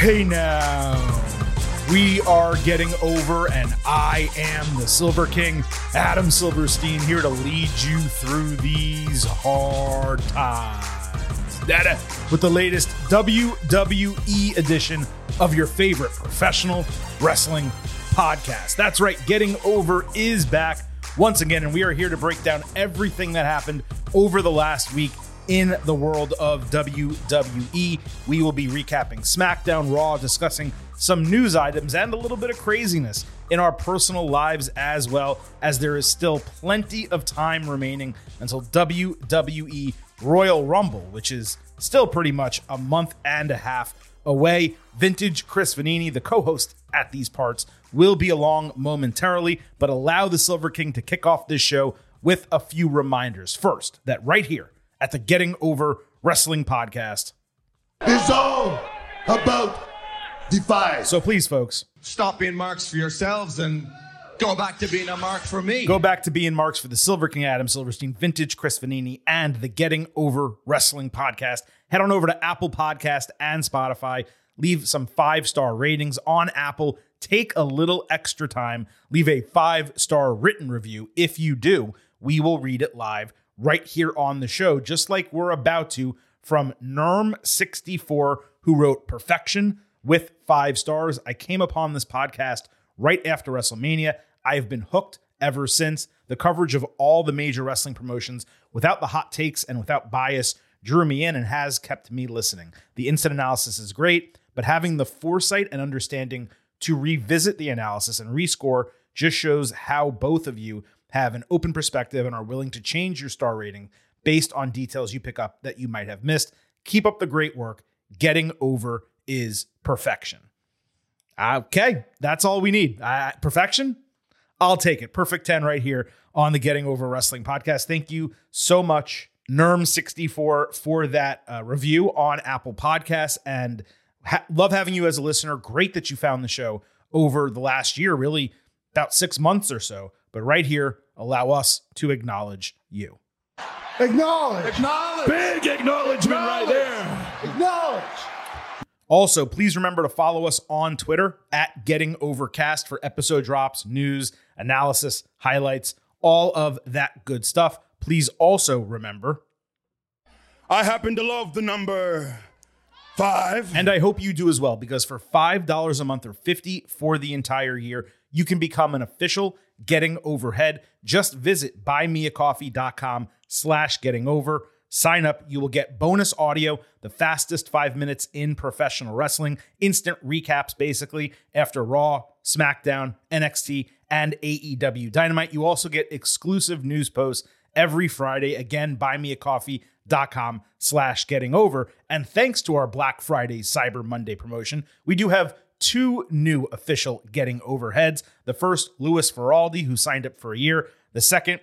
Hey now. We are getting over, and I am the Silver King, Adam Silverstein, here to lead you through these hard times. Dada, uh, with the latest WWE edition of your favorite professional wrestling podcast. That's right, Getting Over is back once again, and we are here to break down everything that happened over the last week in the world of WWE. We will be recapping SmackDown, Raw, discussing some news items, and a little bit of craziness in our personal lives as well, as there is still plenty of time remaining until WWE Royal Rumble, which is still pretty much a month and a half away. Vintage Chris Vannini, the co host at these parts, will be along momentarily, but allow the Silver King to kick off this show with a few reminders. First, that right here at the Getting Over Wrestling Podcast is all about Defy. So please, folks, stop being marks for yourselves and go back to being a mark for me. Go back to being marks for the Silver King Adam Silverstein, Vintage Chris Vannini, and the Getting Over Wrestling podcast. Head on over to Apple Podcast and Spotify. Leave some five star ratings on Apple. Take a little extra time. Leave a five star written review. If you do, we will read it live right here on the show, just like we're about to from Nerm64, who wrote Perfection with five stars. I came upon this podcast right after WrestleMania. I have been hooked ever since. The coverage of all the major wrestling promotions without the hot takes and without bias drew me in and has kept me listening. The instant analysis is great, but having the foresight and understanding to revisit the analysis and rescore just shows how both of you have an open perspective and are willing to change your star rating based on details you pick up that you might have missed. Keep up the great work. Getting over is perfection. Okay, that's all we need. Uh, perfection? I'll take it. Perfect 10 right here on the Getting Over Wrestling podcast. Thank you so much, Nerm64, for that uh, review on Apple Podcasts. And ha- love having you as a listener. Great that you found the show over the last year, really about six months or so. But right here, allow us to acknowledge you. Acknowledge. Acknowledge. Big acknowledgement right there. Acknowledge. Also, please remember to follow us on Twitter at Getting Overcast for episode drops, news, analysis, highlights, all of that good stuff. Please also remember I happen to love the number five. And I hope you do as well, because for $5 a month or 50 for the entire year, you can become an official Getting Overhead. Just visit buymeacoffee.com slash getting over. Sign up. You will get bonus audio, the fastest five minutes in professional wrestling, instant recaps basically after Raw, SmackDown, NXT, and AEW Dynamite. You also get exclusive news posts every Friday. Again, buymeacoffee.com slash getting over. And thanks to our Black Friday Cyber Monday promotion, we do have two new official getting overheads. The first, Louis Feraldi, who signed up for a year. The second,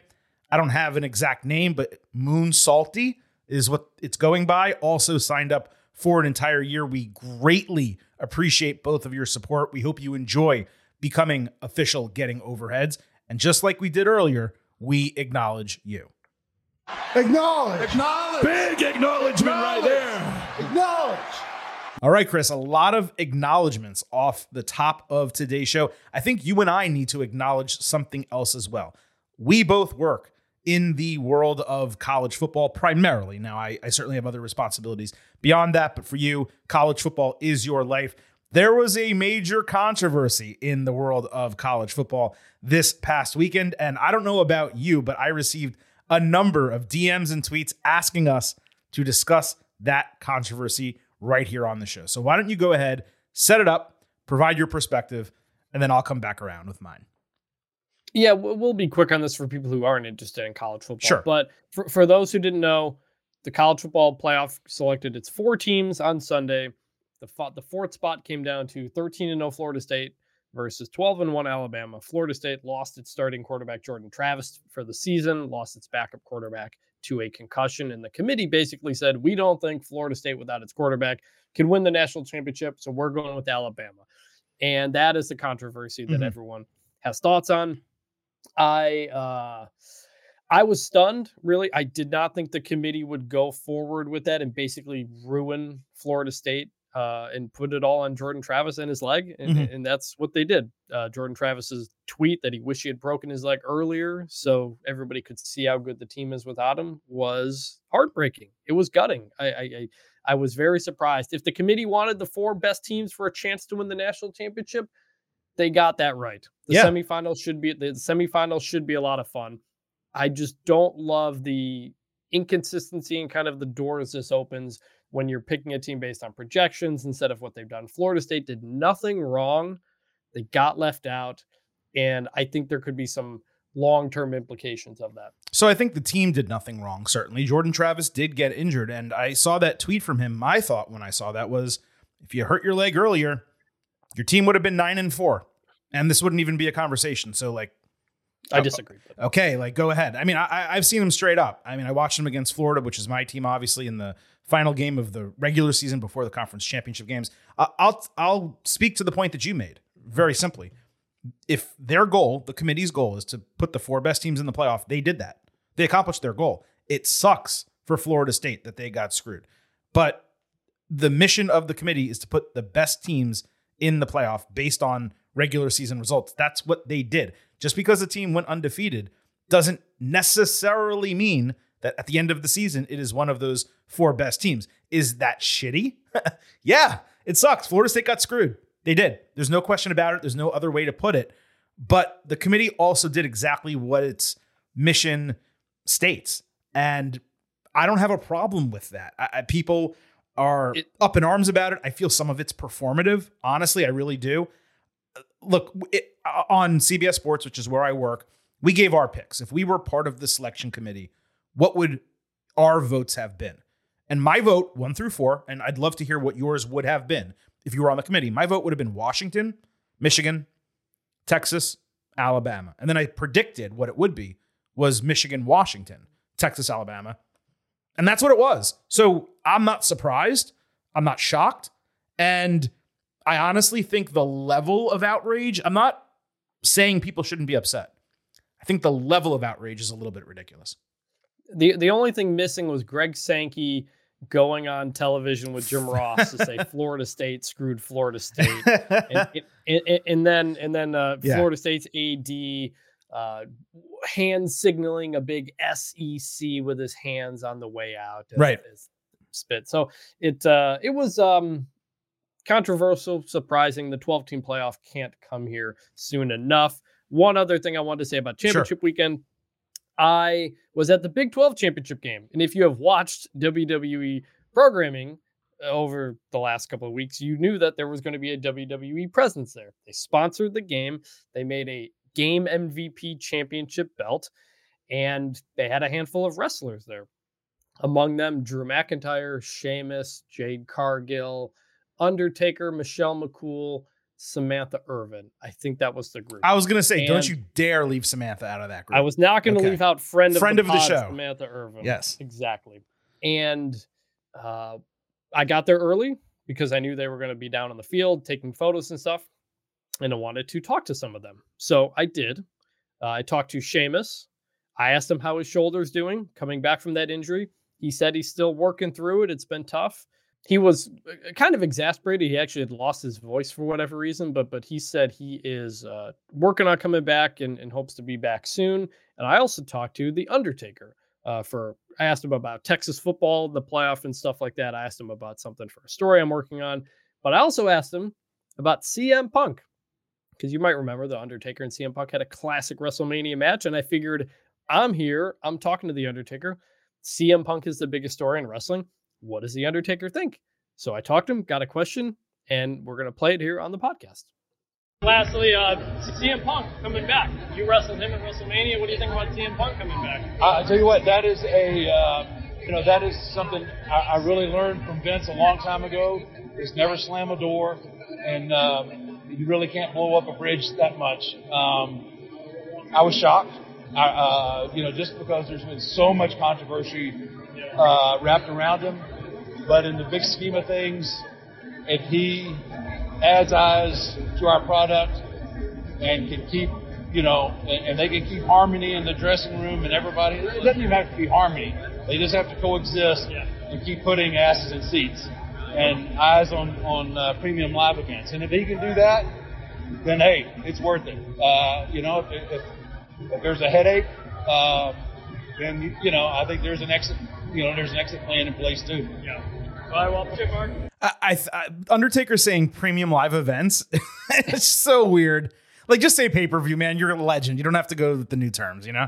I don't have an exact name, but Moon Salty is what it's going by. Also signed up for an entire year. We greatly appreciate both of your support. We hope you enjoy becoming official getting overheads. And just like we did earlier, we acknowledge you. Acknowledge. Acknowledge. Big acknowledgement right there. Acknowledge. All right, Chris, a lot of acknowledgments off the top of today's show. I think you and I need to acknowledge something else as well. We both work in the world of college football primarily. Now, I, I, certainly have other responsibilities beyond that, but for you, college football is your life. There was a major controversy in the world of college football this past weekend. And I don't know about you, but I received a number of DMs and tweets asking us to discuss that controversy right here on the show. So why don't you go ahead, set it up, provide your perspective, and then I'll come back around with mine. Yeah, we'll be quick on this for people who aren't interested in college football. Sure. But for, for those who didn't know, the college football playoff selected its four teams on Sunday. The, the fourth spot came down to 13 and 0 Florida State versus 12 and 1 Alabama. Florida State lost its starting quarterback Jordan Travis for the season, lost its backup quarterback to a concussion. And the committee basically said, We don't think Florida State without its quarterback can win the national championship. So we're going with Alabama. And that is the controversy that mm-hmm. everyone has thoughts on. I uh, I was stunned. Really, I did not think the committee would go forward with that and basically ruin Florida State. Uh, and put it all on Jordan Travis and his leg, and, Mhm. and that's what they did. Uh, Jordan Travis's tweet that he wished he had broken his leg earlier, so everybody could see how good the team is without him, was heartbreaking. It was gutting. I, I, I, I was very surprised. If the committee wanted the four best teams for a chance to win the national championship, they got that right. The Yeah. semifinals should be the semifinals should be a lot of fun. I just don't love the inconsistency and kind of the doors this opens when you're picking a team based on projections instead of what they've done. Florida State did nothing wrong. They got left out. And I think there could be some long term implications of that. So I think the team did nothing wrong, certainly. Jordan Travis did get injured, and I saw that tweet from him. My thought when I saw that was if you hurt your leg earlier, your team would have been nine and four. And this wouldn't even be a conversation. So, like, I Oh, disagree. Okay, like go ahead. I mean, I, I- I've seen him straight up. I mean, I watched him against Florida, which is my team, obviously, in the final game of the regular season before the conference championship games. I'll I'll speak to the point that you made very simply. If their goal, the committee's goal, is to put the four best teams in the playoff, they did that. They accomplished their goal. It sucks for Florida State that they got screwed, but the mission of the committee is to put the best teams in the playoff based on regular season results. That's what they did. Just because a team went undefeated doesn't necessarily mean that at the end of the season it is one of those four best teams. Is that shitty? yeah, it sucks. Florida State got screwed. They did. There's no question about it. There's no other way to put it. But the committee also did exactly what its mission states. And I don't have a problem with that. I, I- people are It- up in arms about it. I feel some of it's performative. Honestly, I really do. Look, it, uh, on CBS Sports, which is where I work, we gave our picks. If we were part of the selection committee, what would our votes have been? And my vote, one through four, and I'd love to hear what yours would have been if you were on the committee. My vote would have been Washington, Michigan, Texas, Alabama. And then I predicted what it would be was Michigan, Washington, Texas, Alabama. And that's what it was. So I'm not surprised. I'm not shocked. And I honestly think the level of outrage, I'm not saying people shouldn't be upset. I think the level of outrage is a little bit ridiculous. The the only thing missing was Greg Sankey going on television with Jim Ross to say Florida State screwed Florida State. and, and, and- and then and then uh, Yeah. Florida State's AD uh, hand signaling a big SEC with his hands on the way out. as- Right. spit. So it uh, it was um, controversial, surprising. The 12 team playoff can't come here soon enough. One other thing I wanted to say about Sure. championship weekend. I was at the Big 12 championship game. And if you have watched WWE programming uh, over the last couple of weeks, you knew that there was going to be a WWE presence there. They sponsored the game, they made a game MVP championship belt, and they had a handful of wrestlers there. Among them, Drew McIntyre, Sheamus, Jade Cargill, Undertaker, Michelle McCool, Samantha Irvin. I think that was the group. I was going to say, don't you dare leave Samantha out of that group. I was not going to Okay. leave out friend of Friend the, of the show. Samantha Irvin. Yes. exactly. And uh, I got there early because I knew they were going to be down on the field taking photos and stuff, and I wanted to talk to some of them. So I did. Uh, I talked to Sheamus. I asked him how his shoulder's doing coming back from that injury. He said he's still working through it. It's been tough. He was uh, kind of exasperated. He actually had lost his voice for whatever reason, but but he said he is uh, working on coming back and, and hopes to be back soon. And I also talked to the Undertaker uh, for. I asked him about Texas football, the playoff, and stuff like that. I asked him about something for a story I'm working on, but I also asked him about CM Punk because you might remember the Undertaker and CM Punk had a classic WrestleMania match, and I figured I'm here, I'm talking to the Undertaker. CM Punk is the biggest story in wrestling. What does the Undertaker think? So I talked to him, got a question, and we're gonna play it here on the podcast. Lastly, uh, CM Punk coming back. You wrestled him at WrestleMania. What do you think about CM Punk coming back? I tell you what, that is a, uh, you know, that is something I, I really learned from Vince a long time ago. Is never slam a door, and um, you really can't blow up a bridge that much. Um, I was shocked, I, uh, you know, just because there's been so much controversy uh, wrapped around him. But in the big scheme of things, if he adds eyes to our product and can keep, you know, and, and they can keep harmony in the dressing room and everybody. It doesn't even have to be harmony. They just have to coexist and keep putting asses in seats. and eyes on on uh, premium live events. And if he can do that, then hey, it's worth it. Uh, you know, if, if, if there's a headache, uh, then you, you know I think there's an exit. You know, there's an exit plan in place too. Yeah. Bye, well, Mark. I, I, I Undertaker saying premium live events. it's so weird. Like just say pay per view, man. You're a legend. You don't have to go with the new terms, you know.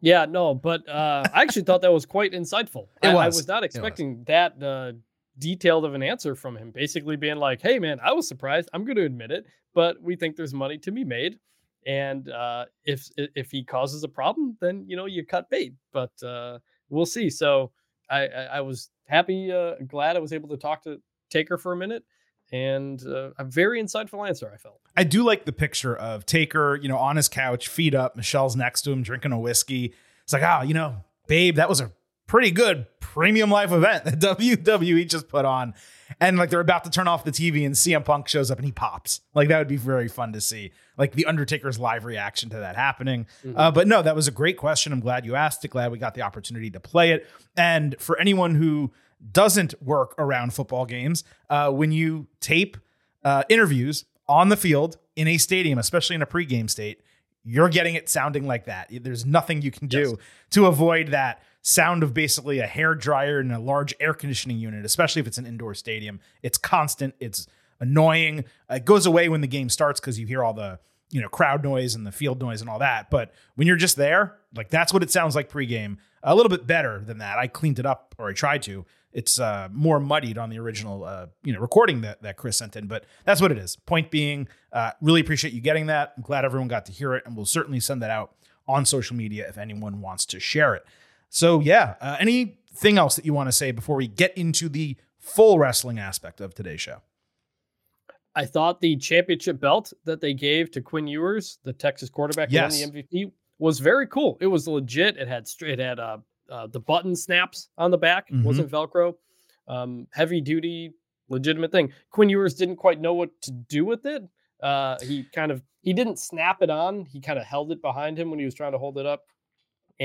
Yeah, no, but uh, I actually thought that was quite insightful. It I, was. I was not expecting that uh, detailed of an answer from him. Basically, being like, "Hey, man, I was surprised. I'm going to admit it, but we think there's money to be made, and uh, if if he causes a problem, then you know you cut bait. But uh, we'll see." So I, I, I was happy, uh, glad I was able to talk to Taker for a minute, and uh, a very insightful answer. I felt. I do like the picture of Taker, you know, on his couch, feet up. Michelle's next to him, drinking a whiskey. It's like, oh, you know, babe, that was a pretty good premium live event that WWE just put on. And like they're about to turn off the TV and CM Punk shows up and he pops. Like that would be very fun to see. Like the Undertaker's live reaction to that happening. Uh, but no, that was a great question. I'm glad you asked it. Glad we got the opportunity to play it. And for anyone who doesn't work around football games, uh, when you tape uh, interviews on the field in a stadium, especially in a pregame state, you're getting it sounding like that. There's nothing you can do Yes. to avoid that sound of basically a hair dryer and a large air conditioning unit, especially if it's an indoor stadium. It's constant. It's annoying. It goes away when the game starts because you hear all the you know crowd noise and the field noise and all that. But when you're just there, like that's what it sounds like pregame. A little bit better than that. I cleaned it up, or I tried to. It's uh, more muddied on the original, uh, you know, recording that that Chris sent in. But that's what it is. Point being, uh, really appreciate you getting that. I'm glad everyone got to hear it, and we'll certainly send that out on social media if anyone wants to share it. So yeah, uh, anything else that you want to say before we get into the full wrestling aspect of today's show? I thought the championship belt that they gave to Quinn Ewers, the Texas quarterback who won the MVP, was very cool. It was legit. It had it had uh, uh, the button snaps on the back. Mhm. wasn't Velcro. Um, heavy duty, legitimate thing. Quinn Ewers didn't quite know what to do with it. Uh, he kind of he didn't snap it on. He kind of held it behind him when he was trying to hold it up,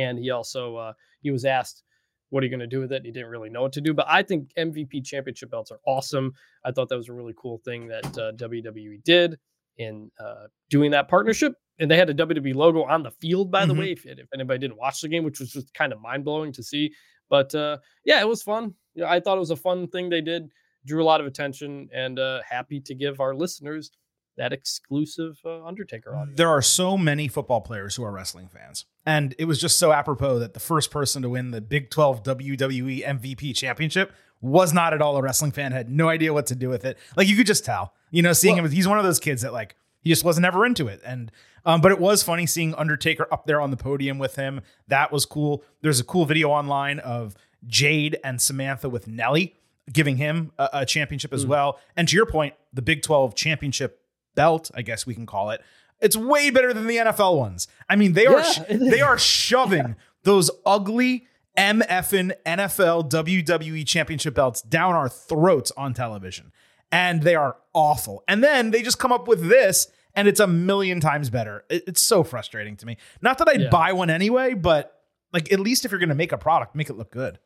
and he also uh, he was asked. What are you going to do with it? And He didn't really know what to do, but I think MVP championship belts are awesome. I thought that was a really cool thing that uh, WWE did in uh, doing that partnership. And they had a WWE logo on the field, by the Mhm. way, if, if anybody didn't watch the game, which was just kind of mind blowing to see. But uh, yeah, it was fun. Yeah, I thought it was a fun thing they did, drew a lot of attention, and uh, happy to give our listeners that exclusive uh, Undertaker audio. There are so many football players who are wrestling fans. And it was just so apropos that the first person to win the Big 12 WWE MVP championship was not at all a wrestling fan, had no idea what to do with it. Like you could just tell, you know, seeing him, he's one of those kids that like, he just wasn't ever into it. And, um, but it was funny seeing Undertaker up there on the podium with him. That was cool. There's a cool video online of Jade and Samantha with Nelly giving him a, a championship as well. And to your point, the Big 12 championship belt, I guess we can call it. It's way better than the NFL ones. I mean, they are Yeah, they are shoving those ugly MFN NFL WWE championship belts down our throats on television. And they are awful. And then they just come up with this and it's a million times better. It's so frustrating to me. Not that I'd Yeah. buy one anyway, but like at least if you're going to make a product, make it look good.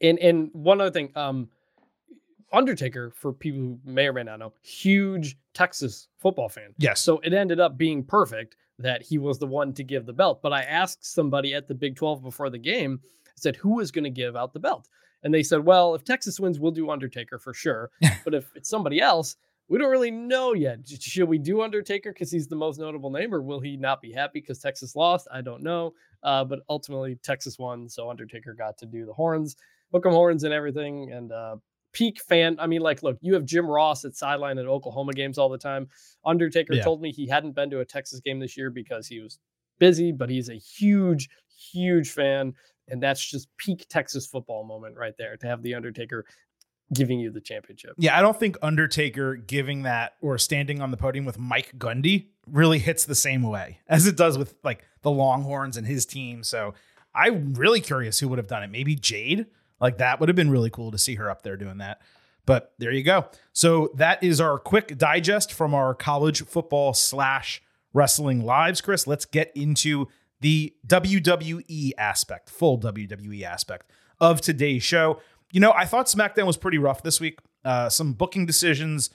And and one other thing, um, Undertaker, for people who may or may not know, huge Texas football fan. Yes. So it ended up being perfect that he was the one to give the belt. But I asked somebody at the Big 12 before the game, I said, who is going to give out the belt? And they said, well, if Texas wins, we'll do Undertaker for sure. but if it's somebody else, we don't really know yet. Should we do Undertaker because he's the most notable name, or will he not be happy because Texas lost? I don't know. Uh, but ultimately, Texas won, so Undertaker got to do the horns, hook 'em horns, and everything. And uh, peak fan. I mean, like, look, you have Jim Ross at sideline at Oklahoma games all the time. Undertaker Yeah. told me he hadn't been to a Texas game this year because he was busy, but he's a huge, huge fan. And that's just peak Texas football moment right there to have the Undertaker giving you the championship. Yeah, I don't think Undertaker giving that or standing on the podium with Mike Gundy really hits the same way as it does with like the Longhorns and his team. So I'm really curious who would have done it. Maybe Jade. Like that would have been really cool to see her up there doing that. But there you go. So that is our quick digest from our college football slash wrestling lives. Chris, let's get into the WWE aspect, full WWE aspect of today's show. You know, I thought SmackDown was pretty rough this week. Uh, some booking decisions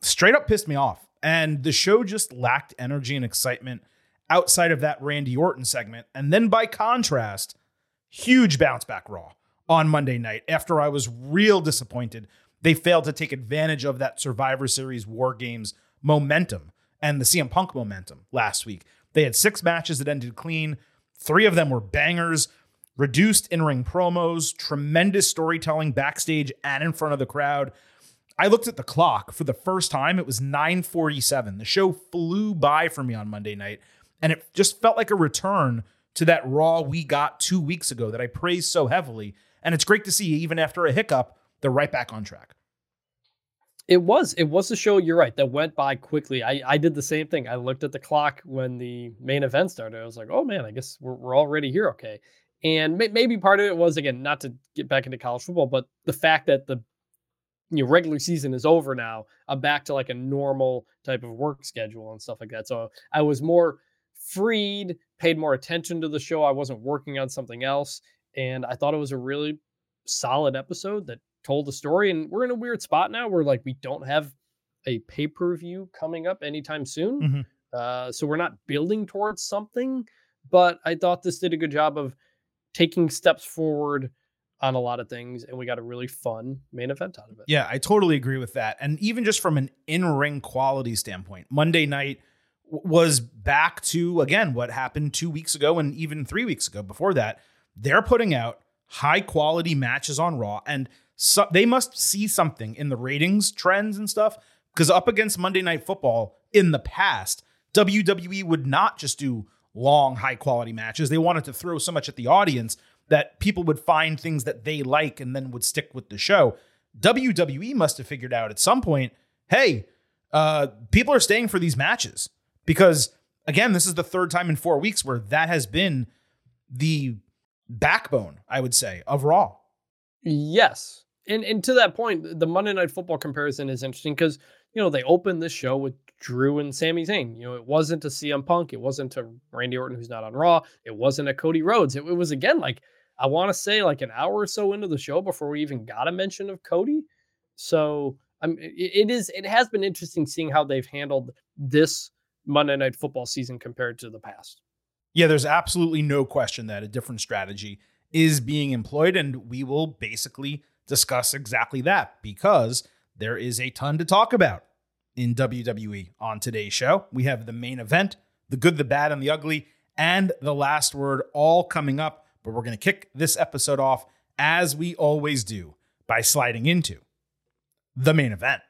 straight up pissed me off. And the show just lacked energy and excitement outside of that Randy Orton segment. And then by contrast, huge bounce back Raw on Monday night after I was real disappointed. They failed to take advantage of that Survivor Series War Games momentum and the CM Punk momentum last week. They had six matches that ended clean. Three of them were bangers, reduced in ring promos, tremendous storytelling backstage and in front of the crowd. I looked at the clock for the first time. It was 9:47. The show flew by for me on Monday night, and it just felt like a return to that Raw we got two weeks ago that I praised so heavily. And it's great to see, even after a hiccup, they're right back on track. It was. It was a show, you're right, that went by quickly. I, I did the same thing. I looked at the clock when the main event started. I was like, oh man, I guess we're, we're already here. Okay. And may, maybe part of it was, again, not to get back into college football, but the fact that the you know regular season is over now i'm back to like a normal type of work schedule and stuff like that so i was more freed paid more attention to the show i wasn't working on something else and i thought it was a really solid episode that told the story and we're in a weird spot now where like we don't have a pay-per-view coming up anytime soon Mm-hmm. uh, so we're not building towards something but i thought this did a good job of taking steps forward on a lot of things and we got a really fun main event out of it Yeah, I totally agree with that. And even just from an in ring quality standpoint, Monday night was back to, again, what happened two weeks ago and even three weeks ago before that. They're putting out high quality matches on Raw, and so, they must see something in the ratings trends and stuff. Because up against Monday Night Football in the past, WWE would not just do long, high quality matches. They wanted to throw so much at the audience that people would find things that they like and then would stick with the show. WWE must have figured out at some point, hey, uh, people are staying for these matches because again, this is the third time in four weeks where that has been the backbone, I would say, of Raw. Yes. And and to that point, the Monday Night Football comparison is interesting because you know they opened this show with Drew and Sami Zayn. You know, it wasn't a CM Punk, it wasn't a Randy Orton who's not on Raw, it wasn't a Cody Rhodes. It, it was again like I want to say like an hour or so into the show before we even got a mention of Cody. So I'm it, it is it has been interesting seeing how they've handled this Monday Night Football season compared to the past. Yeah, there's absolutely no question that a different strategy is being employed, and we will basically discuss exactly that because there is a ton to talk about in WWE on today's show. We have the main event, the good, the bad, and the ugly, and the last word all coming up. But we're going to kick this episode off as we always do by sliding into the main event.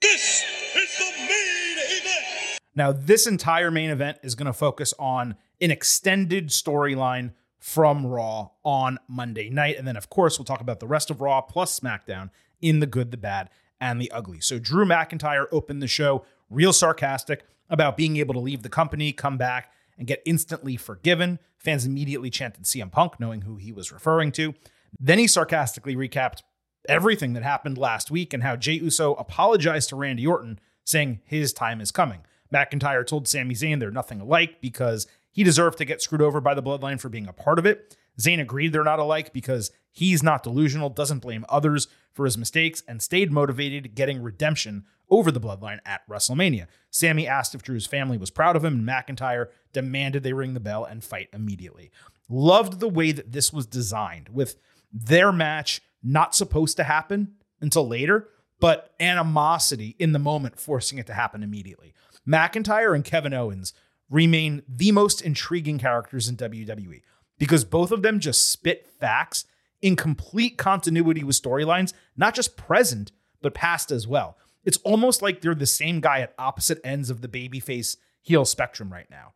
This is the main event. Now, this entire main event is going to focus on an extended storyline from Raw on Monday night. And then, of course, we'll talk about the rest of Raw plus SmackDown in the good, the bad, and the ugly. So, Drew McIntyre opened the show real sarcastic about being able to leave the company, come back, and get instantly forgiven. Fans immediately chanted CM Punk, knowing who he was referring to. Then he sarcastically recapped everything that happened last week and how Jey Uso apologized to Randy Orton, saying his time is coming. McIntyre told Sami Zayn they're nothing alike because he deserved to get screwed over by the bloodline for being a part of it. Zayn agreed they're not alike because he's not delusional, doesn't blame others for his mistakes, and stayed motivated getting redemption over the bloodline at WrestleMania. Sami asked if Drew's family was proud of him, and McIntyre demanded they ring the bell and fight immediately. Loved the way that this was designed, with their match not supposed to happen until later, but animosity in the moment forcing it to happen immediately. McIntyre and Kevin Owens remain the most intriguing characters in WWE because both of them just spit facts in complete continuity with storylines, not just present, but past as well. It's almost like they're the same guy at opposite ends of the babyface heel spectrum right now.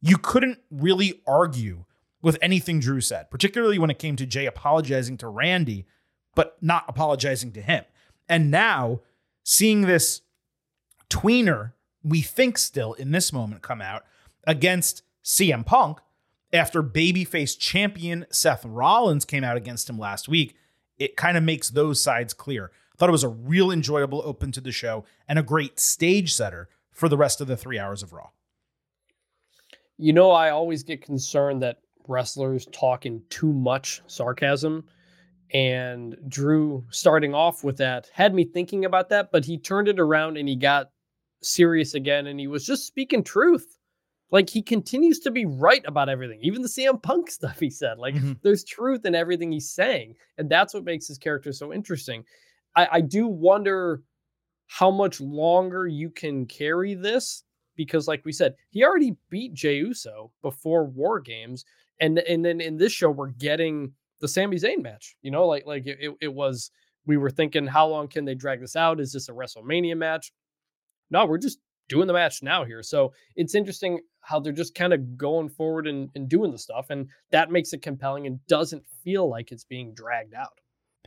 You couldn't really argue with anything Drew said, particularly when it came to Jey apologizing to Randy, but not apologizing to him. And now seeing this tweener, we think still in this moment, come out against CM Punk after babyface champion Seth Rollins came out against him last week, it kind of makes those sides clear. I thought it was a real enjoyable open to the show and a great stage setter for the rest of the three hours of Raw. You know, I always get concerned that wrestlers talk in too much sarcasm. And Drew starting off with that had me thinking about that, but he turned it around and he got serious again and he was just speaking truth. Like he continues to be right about everything, even the CM Punk stuff he said. Like Mhm. there's truth in everything he's saying. And that's what makes his character so interesting. I, I do wonder how much longer you can carry this because, like we said, he already beat Jey Uso before War Games, and and then in this show we're getting the Sami Zayn match. You know, like like it, it was. We were thinking, how long can they drag this out? Is this a WrestleMania match? No, we're just doing the match now here. So it's interesting how they're just kind of going forward and, and doing the stuff, and that makes it compelling and doesn't feel like it's being dragged out.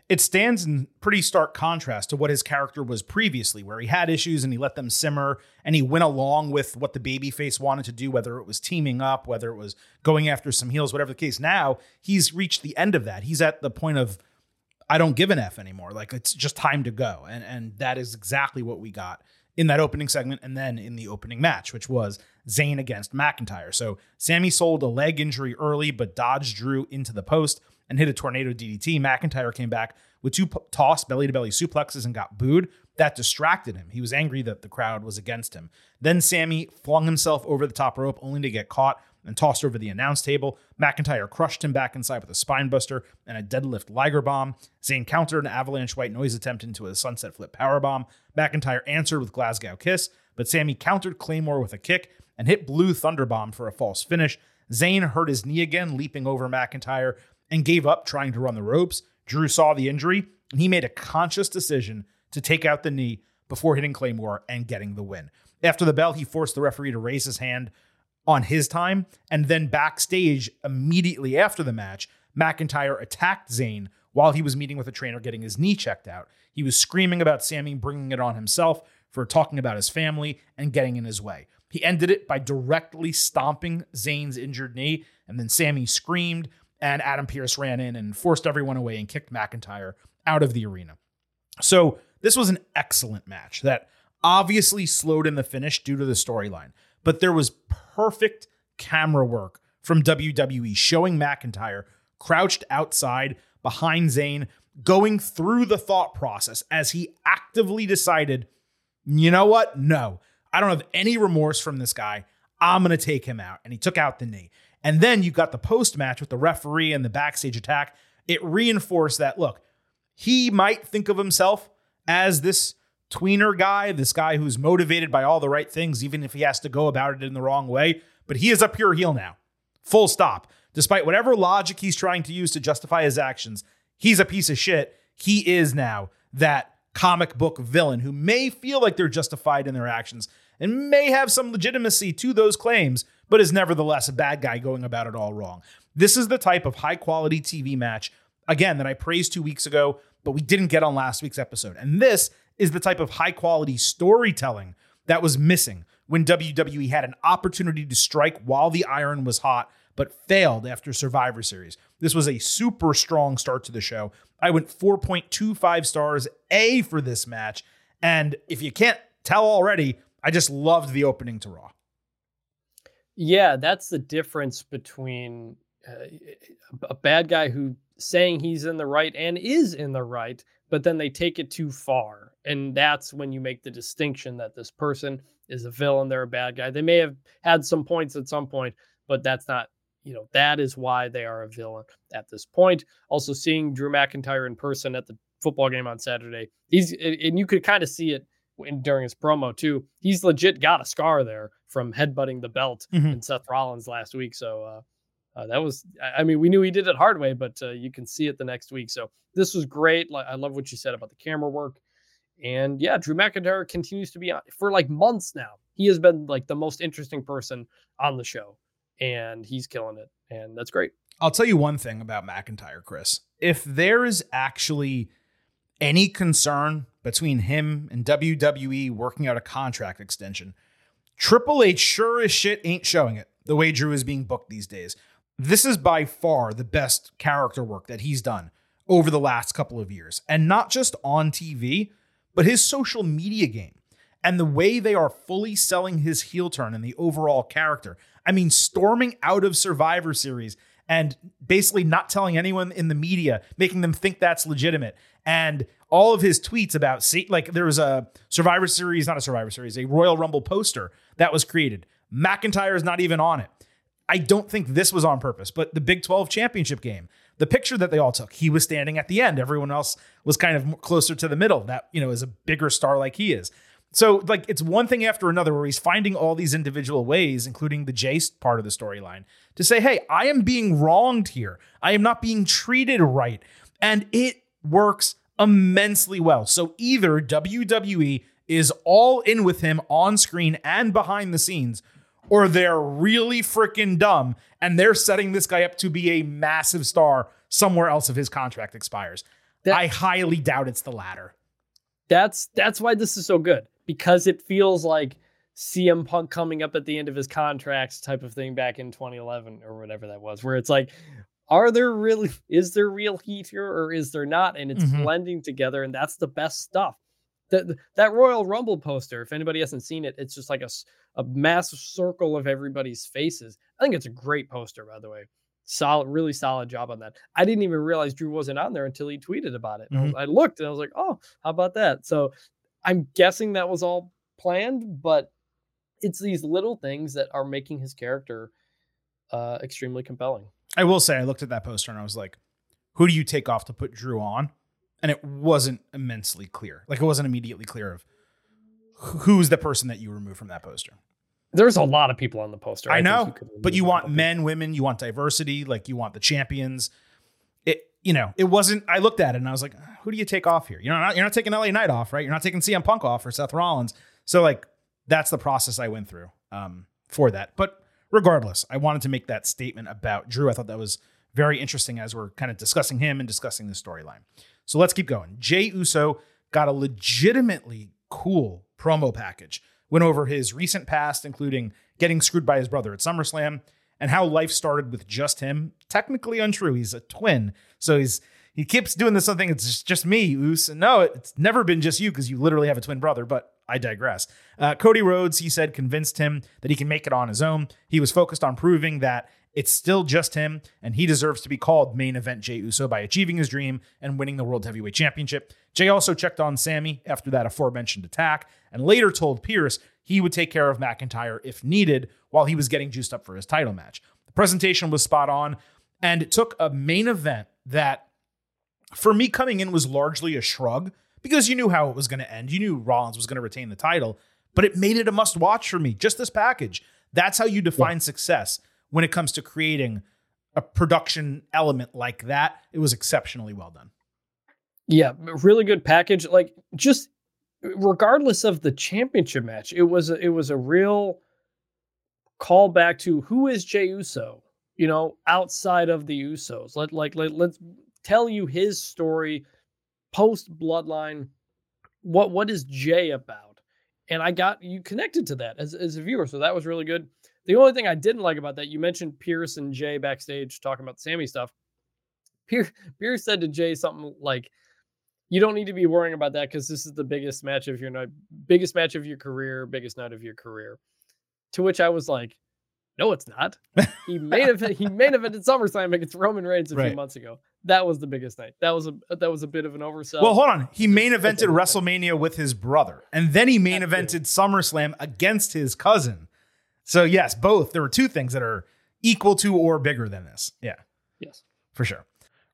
it stands in pretty stark contrast to what his character was previously, where he had issues and he let them simmer and he went along with what the babyface wanted to do, whether it was teaming up, whether it was going after some heels, whatever the case. Now he's reached the end of that. He's at the point of I don't give an F anymore. Like it's just time to go. And and that is exactly what we got in that opening segment and then in the opening match, which was Zayn against McIntyre. So Sami sold a leg injury early, but dodged Drew into the post and hit a tornado DDT. McIntyre came back with two p- tossed belly to belly suplexes and got booed. That distracted him. He was angry that the crowd was against him. Then Sami flung himself over the top rope only to get caught and tossed over the announce table. McIntyre crushed him back inside with a spinebuster and a deadlift Liger bomb. Zayn countered an avalanche white noise attempt into a sunset flip powerbomb. McIntyre answered with Glasgow kiss, but Sami countered Claymore with a kick and hit Blue Thunderbomb for a false finish. Zayn hurt his knee again, leaping over McIntyre, and gave up trying to run the ropes. Drew saw the injury, and he made a conscious decision to take out the knee before hitting Claymore and getting the win. After the bell, he forced the referee to raise his hand on his time, and then backstage immediately after the match, McIntyre attacked Zayn while he was meeting with a trainer getting his knee checked out. He was screaming about Sami bringing it on himself for talking about his family and getting in his way. He ended it by directly stomping Zayn's injured knee, and then Sami screamed, and Adam Pearce ran in and forced everyone away and kicked McIntyre out of the arena. So this was an excellent match that obviously slowed in the finish due to the storyline, but there was perfect camera work from WWE showing McIntyre crouched outside behind Zayn, going through the thought process as he actively decided, you know what? No, I don't have any remorse from this guy. I'm going to take him out. And he took out the knee. And then you got the post match with the referee and the backstage attack. It reinforced that look, he might think of himself as this tweener guy, this guy who's motivated by all the right things, even if he has to go about it in the wrong way. But he is a pure heel now. Full stop. Despite whatever logic he's trying to use to justify his actions, he's a piece of shit. He is now that comic book villain who may feel like they're justified in their actions and may have some legitimacy to those claims, but is nevertheless a bad guy going about it all wrong. This is the type of high quality TV match, again, that I praised two weeks ago, but we didn't get on last week's episode. And this is the type of high quality storytelling that was missing when WWE had an opportunity to strike while the iron was hot, but failed after Survivor Series. This was a super strong start to the show. I went 4.25 stars A for this match. And if you can't tell already, I just loved the opening to Raw. Yeah, that's the difference between uh, a bad guy who saying he's in the right and is in the right, but then they take it too far. And that's when you make the distinction that this person is a villain, they're a bad guy. They may have had some points at some point, but that's not, you know, that is why they are a villain at this point. Also, seeing Drew McIntyre in person at the football game on Saturday, he's, and you could kind of see it in, during his promo too. He's legit got a scar there from headbutting the belt Mhm. in Seth Rollins last week. So, uh, uh, that was, I mean, we knew he did it hard way, but uh, you can see it the next week. So this was great. I love what you said about the camera work. And yeah, Drew McIntyre continues to be on for like months now. He has been like the most interesting person on the show, and he's killing it. And that's great. I'll tell you one thing about McIntyre, Chris. If there is actually any concern between him and WWE working out a contract extension, Triple H sure as shit ain't showing it the way Drew is being booked these days. This is by far the best character work that he's done over the last couple of years. And not just on TV, but his social media game and the way they are fully selling his heel turn and the overall character. I mean, storming out of Survivor Series and basically not telling anyone in the media, making them think that's legitimate. And all of his tweets about see, like there was a Survivor Series, not a Survivor Series, a Royal Rumble poster that was created. McIntyre is not even on it. I don't think this was on purpose, but the Big 12 championship game, the picture that they all took, he was standing at the end. Everyone else was kind of closer to the middle. That, you know, is a bigger star like he is. So, like, it's one thing after another where he's finding all these individual ways, including the Jace part of the storyline, to say, hey, I am being wronged here. I am not being treated right. And it works immensely well. So, either WWE is all in with him on screen and behind the scenes, or they're really freaking dumb and they're setting this guy up to be a massive star somewhere else if his contract expires. That- I highly doubt it's the latter. That's that's why this is so good because it feels like CM Punk coming up at the end of his contracts type of thing back in 2011 or whatever that was, where it's like, are there really is there real heat here or is there not? And it's Mhm. blending together, and that's the best stuff. That that Royal Rumble poster, if anybody hasn't seen it, it's just like a a massive circle of everybody's faces. I think it's a great poster, by the way. Solid, really solid job on that. I didn't even realize Drew wasn't on there until he tweeted about it. I was- I looked and I was like, oh, how about that? So I'm guessing that was all planned, but it's these little things that are making his character uh, extremely compelling. I will say, I looked at that poster and I was like, who do you take off to put Drew on? And it wasn't immensely clear. Like, it wasn't immediately clear of who's the person that you remove from that poster. There's a lot of people on the poster. I think know, could but you want men, women, you want diversity, like you want the champions. It, you know, it wasn't. I looked at it and I was like, who do you take off here? You're not, you're not taking LA Knight off, right? You're not taking CM Punk off or Seth Rollins. So like, that's the process I went through um, for that. But regardless, I wanted to make that statement about Drew. I thought that was very interesting as we're kind of discussing him and discussing the storyline. So let's keep going. Jey Uso got a legitimately cool promo package. Went over his recent past, including getting screwed by his brother at SummerSlam and how life started with just him. Technically untrue. He's a twin. So he's he keeps doing this something. It's just, me, Us. And no, it's never been just you because you literally have a twin brother, but I digress. Uh, Cody Rhodes, he said, convinced him that he can make it on his own. He was focused on proving that it's still just him, and he deserves to be called main event Jey Uso by achieving his dream and winning the World Heavyweight Championship. Jey also checked on Sami after that aforementioned attack, and later told Pearce he would take care of McIntyre if needed while he was getting juiced up for his title match. The presentation was spot on, and it took a main event that, for me, coming in was largely a shrug because you knew how it was going to end. You knew Rollins was going to retain the title, but it made it a must watch for me. Just this package. That's how you define success when it comes to creating a production element like that. It was exceptionally well done. Yeah, really good package. Like just regardless of the championship match, it was a, it was a real call back to who is Jey Uso. You know, outside of the Usos. Let like let, let's tell you his story post Bloodline. What what is Jey about? And I got you connected to that as as a viewer, so that was really good. The only thing I didn't like about that, you mentioned Pearce and Jey backstage talking about the Sami stuff. Pearce, Pearce said to Jey something like, "You don't need to be worrying about that because this is the biggest match of your night, biggest match of your career, biggest night of your career." To which I was like, "No, it's not. He made event. He main evented SummerSlam against Roman Reigns a Right. few months ago. That was the biggest night. That was a that was a bit of an oversell. Well, hold on. He main evented. WrestleMania with his brother, and then he main evented SummerSlam against his cousin. So yes, both. There were two things that are equal to or bigger than this. Yeah, yes. for sure.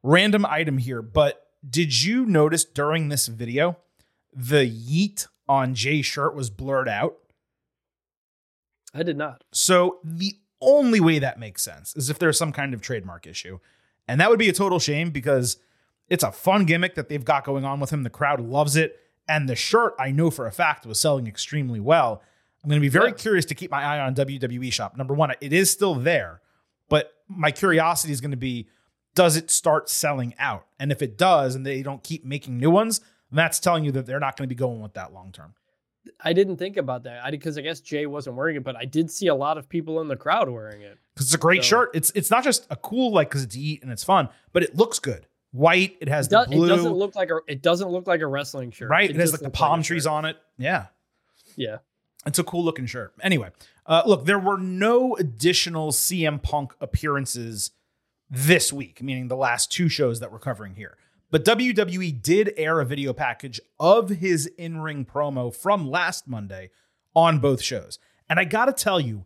Random item here, but did you notice during this video the yeet on Jey's shirt was blurred out? I did not. So the only way that makes sense is if there's some kind of trademark issue. And that would be a total shame because it's a fun gimmick that they've got going on with him. The crowd loves it. And the shirt, I know for a fact, was selling extremely well. I'm going to be very Yeah. curious to keep my eye on WWE Shop. Number one, it is still there, but my curiosity is going to be does it start selling out? And if it does, and they don't keep making new ones, that's telling you that they're not going to be going with that long term. I didn't think about that. I because I guess Jey wasn't wearing it, but I did see a lot of people in the crowd wearing it. because it's a great So- shirt. It's it's not just a cool like because it's yeet and it's fun, but it looks good. White. It has It, do- the blue. it doesn't look like a it doesn't look like a wrestling shirt. right. It, has like the looks like palm trees on it. Yeah, Yeah. It's a cool looking shirt. Anyway, uh, look, there were no additional CM Punk appearances this week, meaning the last two shows that we're covering here. But WWE did air a video package of his in ring promo from last Monday on both shows. And I got to tell you,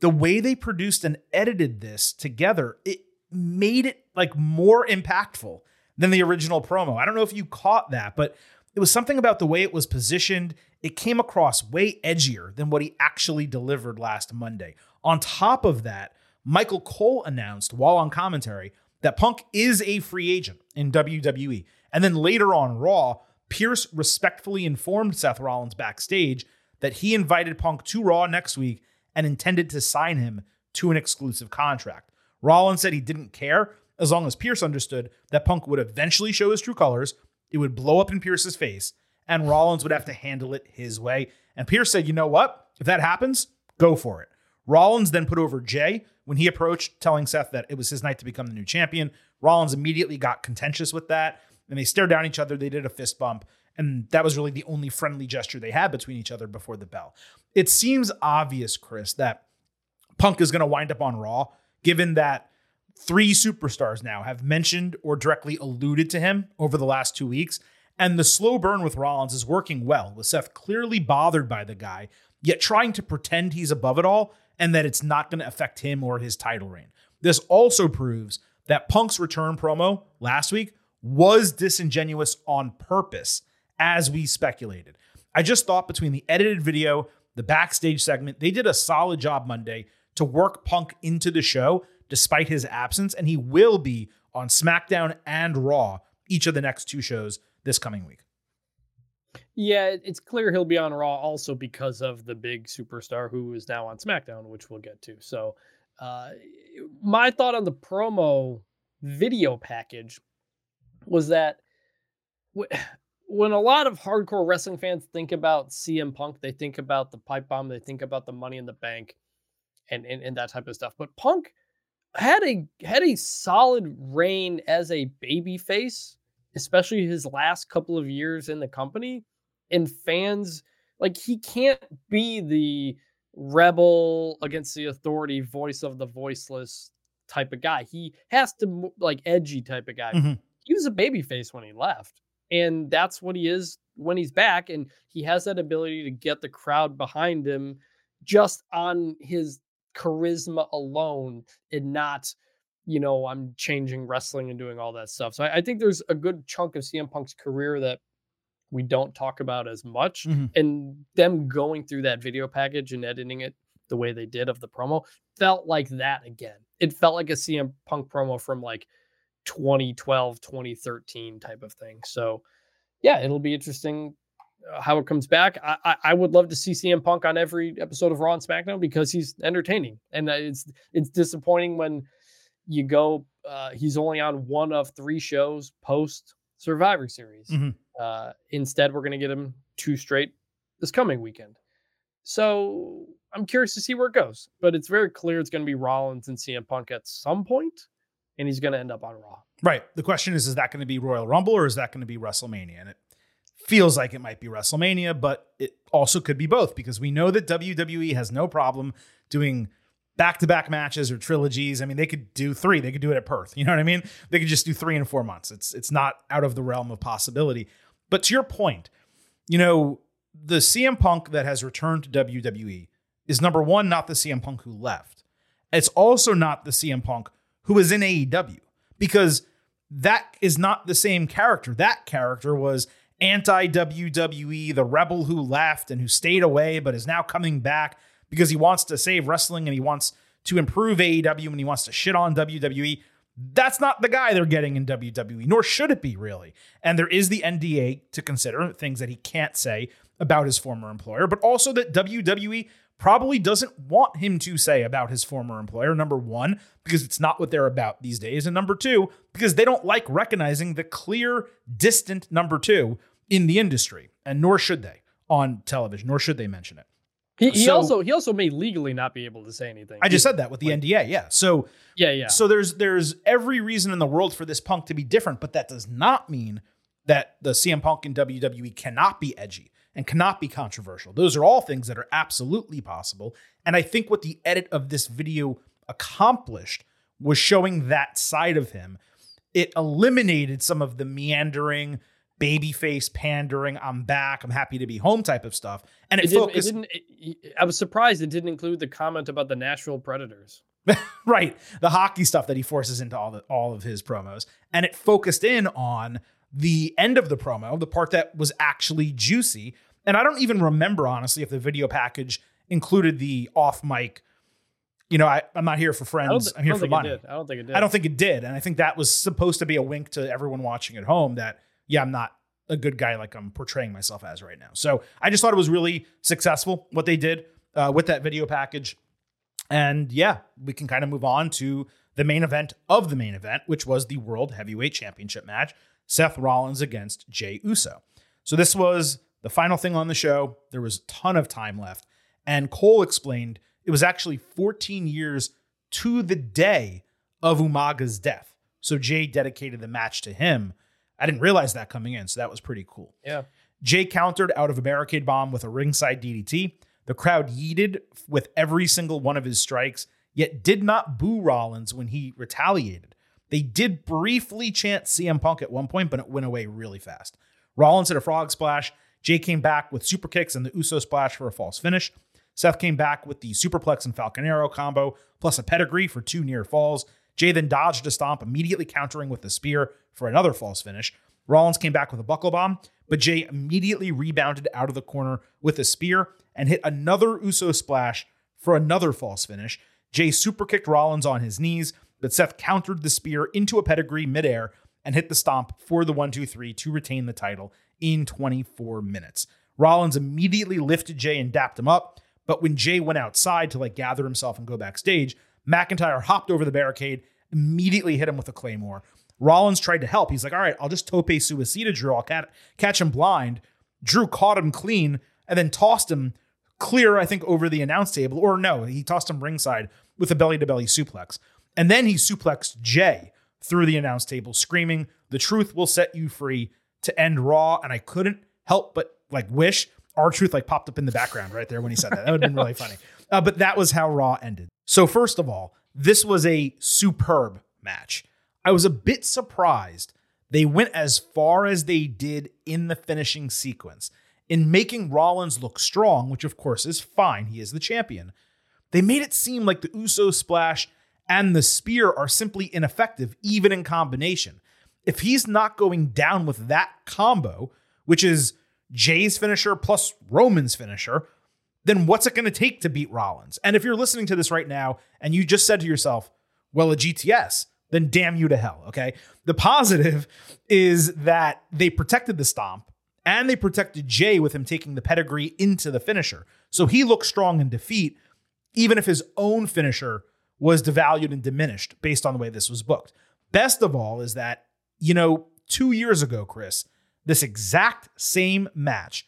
the way they produced and edited this together, it made it like more impactful than the original promo. I don't know if you caught that, but it was something about the way it was positioned. It came across way edgier than what he actually delivered last Monday. On top of that, Michael Cole announced while on commentary that Punk is a free agent in WWE. And then later on Raw, Pearce respectfully informed Seth Rollins backstage that he invited Punk to Raw next week and intended to sign him to an exclusive contract. Rollins said he didn't care as long as Pearce understood that Punk would eventually show his true colors, it would blow up in Pearce's face, and Rollins would have to handle it his way. And Pearce said, you know what? If that happens, go for it. Rollins then put over Jey when he approached, telling Seth that it was his night to become the new champion. Rollins immediately got contentious with that, and they stared down each other. They did a fist bump, and that was really the only friendly gesture they had between each other before the bell. It seems obvious, Chris, that Punk is going to wind up on Raw, given that three superstars now have mentioned or directly alluded to him over the last two weeks. And the slow burn with Rollins is working well, with Seth clearly bothered by the guy, yet trying to pretend he's above it all and that it's not going to affect him or his title reign. This also proves that Punk's return promo last week was disingenuous on purpose, as we speculated. I just thought between the edited video, the backstage segment, they did a solid job Monday to work Punk into the show despite his absence, and he will be on SmackDown and Raw each of the next two shows this coming week. Yeah, it's clear he'll be on Raw also because of the big superstar who is now on SmackDown, which we'll get to. So, uh, my thought on the promo video package was that when a lot of hardcore wrestling fans think about CM Punk, they think about the pipe bomb, they think about the money in the bank and, and, and that type of stuff. But Punk had a had a solid reign as a baby face, especially his last couple of years in the company. And fans like he can't be the rebel against the authority, voice of the voiceless type of guy. He has to like edgy type of guy. Mm-hmm. He was a baby face when he left. And that's what he is when he's back. And he has that ability to get the crowd behind him just on his charisma alone and not, you know, I'm changing wrestling and doing all that stuff. So I, I think there's a good chunk of CM Punk's career that we don't talk about as much. Mm-hmm. And them going through that video package and editing it the way they did of the promo felt like that again. It felt like a CM Punk promo from like 2012, 2013 type of thing. So, yeah, it'll be interesting how it comes back. I, I, I would love to see CM Punk on every episode of Raw and SmackDown because he's entertaining, and uh, it's it's disappointing when you go. Uh, he's only on one of three shows post Survivor Series. Mm-hmm. Uh, instead, we're going to get him two straight this coming weekend. So I'm curious to see where it goes, but it's very clear it's going to be Rollins and CM Punk at some point, and he's going to end up on Raw. Right. The question is, is that going to be Royal Rumble or is that going to be WrestleMania? And it feels like it might be WrestleMania, but it also could be both because we know that WWE has no problem doing back-to-back matches or trilogies. I mean, they could do three. They could do it at Perth. You know what I mean? They could just do three in four months. It's it's not out of the realm of possibility. But to your point, you know, the CM Punk that has returned to WWE is number one, not the CM Punk who left. It's also not the CM Punk who is in AEW because that is not the same character. That character was anti WWE, the rebel who left and who stayed away but is now coming back because he wants to save wrestling and he wants to improve AEW and he wants to shit on WWE. That's not the guy they're getting in WWE, nor should it be really. And there is the NDA to consider things that he can't say about his former employer, but also that WWE probably doesn't want him to say about his former employer. Number one, because it's not what they're about these days. And number two, because they don't like recognizing the clear, distant number two in the industry, and nor should they on television, nor should they mention it. He, he so, also he also may legally not be able to say anything. I just said that with the like, NDA, yeah. So yeah, yeah. So there's there's every reason in the world for this Punk to be different, but that does not mean that the CM Punk in WWE cannot be edgy and cannot be controversial. Those are all things that are absolutely possible. And I think what the edit of this video accomplished was showing that side of him. It eliminated some of the meandering, babyface pandering, I'm back, I'm happy to be home type of stuff. And it, It didn't, focused it didn't it, I was surprised it didn't include the comment about the Nashville Predators. right the hockey stuff that he forces into all the, all of his promos and it focused in on the end of the promo the part that was actually juicy and i don't even remember honestly if the video package included the off mic you know I, i'm not here for friends i'm here for money. I don't think it did. i don't think it did and i think that was supposed to be a wink to everyone watching at home that yeah i'm not a good guy like i'm portraying myself as right now so i just thought it was really successful what they did uh, with that video package and yeah, we can kind of move on to the main event of the main event, which was the World Heavyweight Championship match Seth Rollins against Jey Uso. So this was the final thing on the show. There was a ton of time left. And Cole explained it was actually 14 years to the day of Umaga's death. So Jey dedicated the match to him. I didn't realize that coming in, so that was pretty cool. Yeah. Jey countered out of a barricade bomb with a ringside DDT. The crowd yeeted with every single one of his strikes, yet did not boo Rollins when he retaliated. They did briefly chant CM Punk at one point, but it went away really fast. Rollins hit a frog splash. Jey came back with super kicks and the Uso splash for a false finish. Seth came back with the superplex and Falcon Arrow combo, plus a pedigree for two near falls. Jey then dodged a stomp, immediately countering with the spear for another false finish. Rollins came back with a buckle bomb, but Jey immediately rebounded out of the corner with a spear and hit another Uso splash for another false finish. Jey super kicked Rollins on his knees, but Seth countered the spear into a pedigree midair and hit the stomp for the 1 2 3 to retain the title in 24 minutes. Rollins immediately lifted Jey and dapped him up, but when Jey went outside to like gather himself and go backstage, McIntyre hopped over the barricade, immediately hit him with a claymore. Rollins tried to help. He's like, all right, I'll just tope suicida Drew. I'll cat- catch him blind. Drew caught him clean and then tossed him clear, I think, over the announce table. Or no, he tossed him ringside with a belly to belly suplex. And then he suplexed Jey through the announce table, screaming, The truth will set you free to end Raw. And I couldn't help but like wish R-Truth like popped up in the background right there when he said that. That would have been really funny. Uh, but that was how Raw ended. So, first of all, this was a superb match. I was a bit surprised they went as far as they did in the finishing sequence in making Rollins look strong, which of course is fine. He is the champion. They made it seem like the Uso splash and the spear are simply ineffective, even in combination. If he's not going down with that combo, which is Jey's finisher plus Roman's finisher, then what's it going to take to beat Rollins? And if you're listening to this right now and you just said to yourself, well, a GTS, then damn you to hell. Okay. The positive is that they protected the stomp and they protected Jey with him taking the pedigree into the finisher. So he looked strong in defeat, even if his own finisher was devalued and diminished based on the way this was booked. Best of all is that, you know, two years ago, Chris, this exact same match,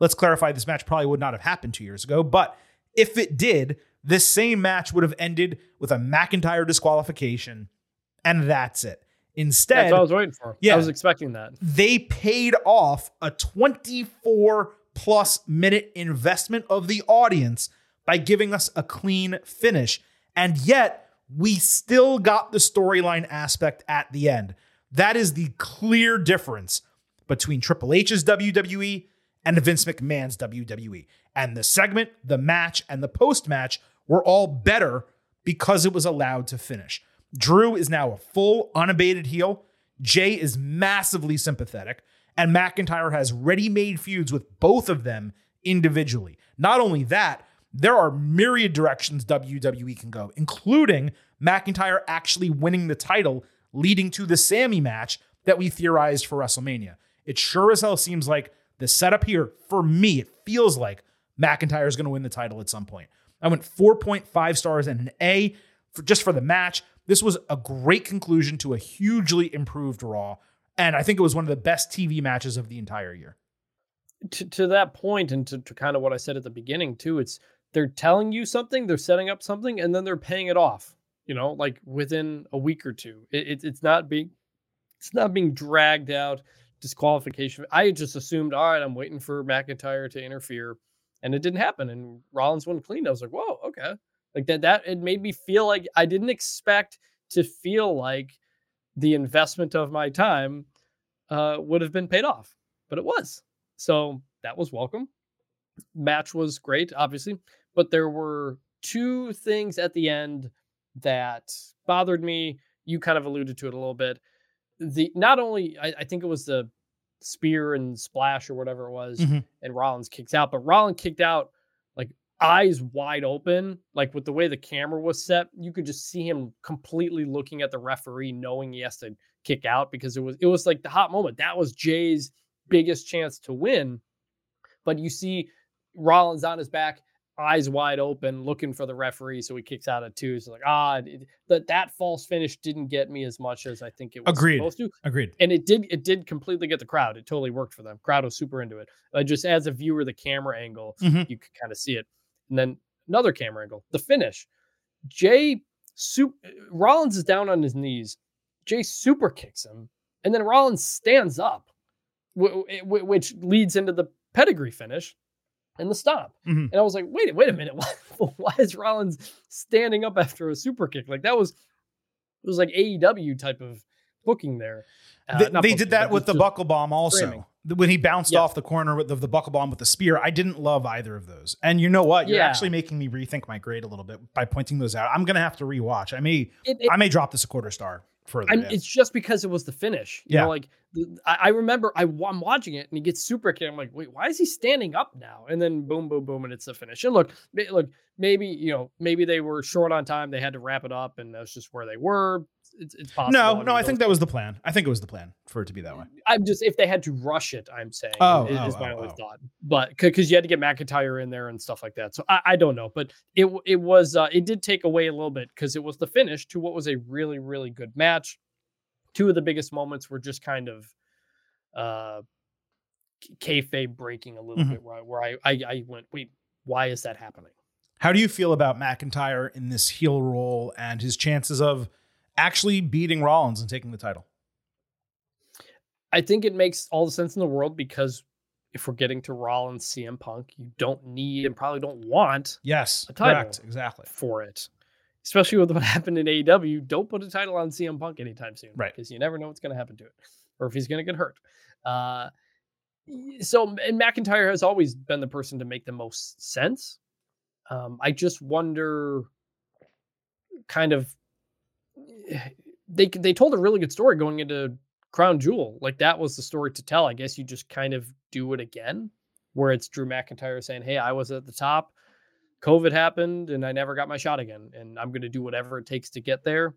let's clarify this match probably would not have happened two years ago, but if it did, this same match would have ended with a McIntyre disqualification, and that's it. Instead, That's what I was waiting for. Yeah. I was expecting that. they paid off a 24 plus minute investment of the audience by giving us a clean finish. And yet, we still got the storyline aspect at the end. That is the clear difference between Triple H's WWE and Vince McMahon's WWE. And the segment, the match, and the post match were all better because it was allowed to finish. Drew is now a full, unabated heel. Jey is massively sympathetic. And McIntyre has ready made feuds with both of them individually. Not only that, there are myriad directions WWE can go, including McIntyre actually winning the title, leading to the Sami match that we theorized for WrestleMania. It sure as hell seems like the setup here, for me, it feels like McIntyre is going to win the title at some point. I went 4.5 stars and an A for just for the match. This was a great conclusion to a hugely improved Raw, and I think it was one of the best TV matches of the entire year. to, to that point and to, to kind of what I said at the beginning too, it's they're telling you something, they're setting up something, and then they're paying it off. You know, like within a week or two. It, it, it's not being it's not being dragged out disqualification. I just assumed, all right, I'm waiting for McIntyre to interfere, and it didn't happen. And Rollins won clean. I was like, whoa, okay. Like that that it made me feel like I didn't expect to feel like the investment of my time uh, would have been paid off, but it was. So that was welcome. Match was great, obviously, but there were two things at the end that bothered me. You kind of alluded to it a little bit. The not only I, I think it was the spear and splash or whatever it was, Mhm. and Rollins kicked out, but Rollins kicked out like eyes wide open, like with the way the camera was set, you could just see him completely looking at the referee, knowing he has to kick out because it was it was like the hot moment. That was Jey's biggest chance to win. But you see Rollins on his back, eyes wide open, looking for the referee, so he kicks out at two. So like ah, that that false finish didn't get me as much as I think it was Agreed. supposed to Agreed. and it did it did completely get the crowd. It totally worked for them. Crowd was super into it. Uh, just as a viewer, the camera angle, Mhm. you could kind of see it. And then another camera angle, the finish. Jey Su- Rollins is down on his knees. Jey super kicks him, and then Rollins stands up, wh- wh- which leads into the pedigree finish and the stop. Mhm. And I was like, wait, wait a minute, why, why is Rollins standing up after a super kick? Like that was it was like AEW type of booking there. Uh, they they booking, did that with the buckle bomb also. framing. When he bounced Yes. off the corner with the, the buckle bomb with the spear, I didn't love either of those. And you know what? You're Yeah. actually making me rethink my grade a little bit by pointing those out. I'm gonna have to rewatch. I may It- it- I may drop this a quarter star further. Yeah. It's just because it was the finish. You Yeah. know, like I, I remember I, am watching it and he gets super kicked. I'm like, wait, why is he standing up now? And then boom, boom, boom, and it's the finish. And look, look, maybe you know, maybe they were short on time. They had to wrap it up, and that's just where they were. It's, it's possible. no, mean, no, I think that was the plan. I think it was the plan for it to be that way. I'm just if they had to rush it, I'm saying Oh, is, oh, is my oh, only oh. thought. But because you had to get McIntyre in there and stuff like that, so I, I don't know. But it it was uh, it did take away a little bit because it was the finish to what was a really really good match. Two of the biggest moments were just kind of uh kayfabe breaking a little Mhm. bit where I, where I, I I went wait why is that happening? How do you feel about McIntyre in this heel role and his chances of actually beating Rollins and taking the title? I think it makes all the sense in the world because if we're getting to Rollins CM Punk, you don't need and probably don't want Yes, A title. correct, exactly. for it. Especially with what happened in AEW, don't put a title on CM Punk anytime soon, Right. Because you never know what's going to happen to it, or if he's going to get hurt. Uh, so, and McIntyre has always been the person to make the most sense. Um, I just wonder, kind of, they they told a really good story going into Crown Jewel. Like that was the story to tell. I guess you just kind of do it again, where it's Drew McIntyre saying, "Hey, I was at the top." COVID happened and I never got my shot again. And I'm going to do whatever it takes to get there.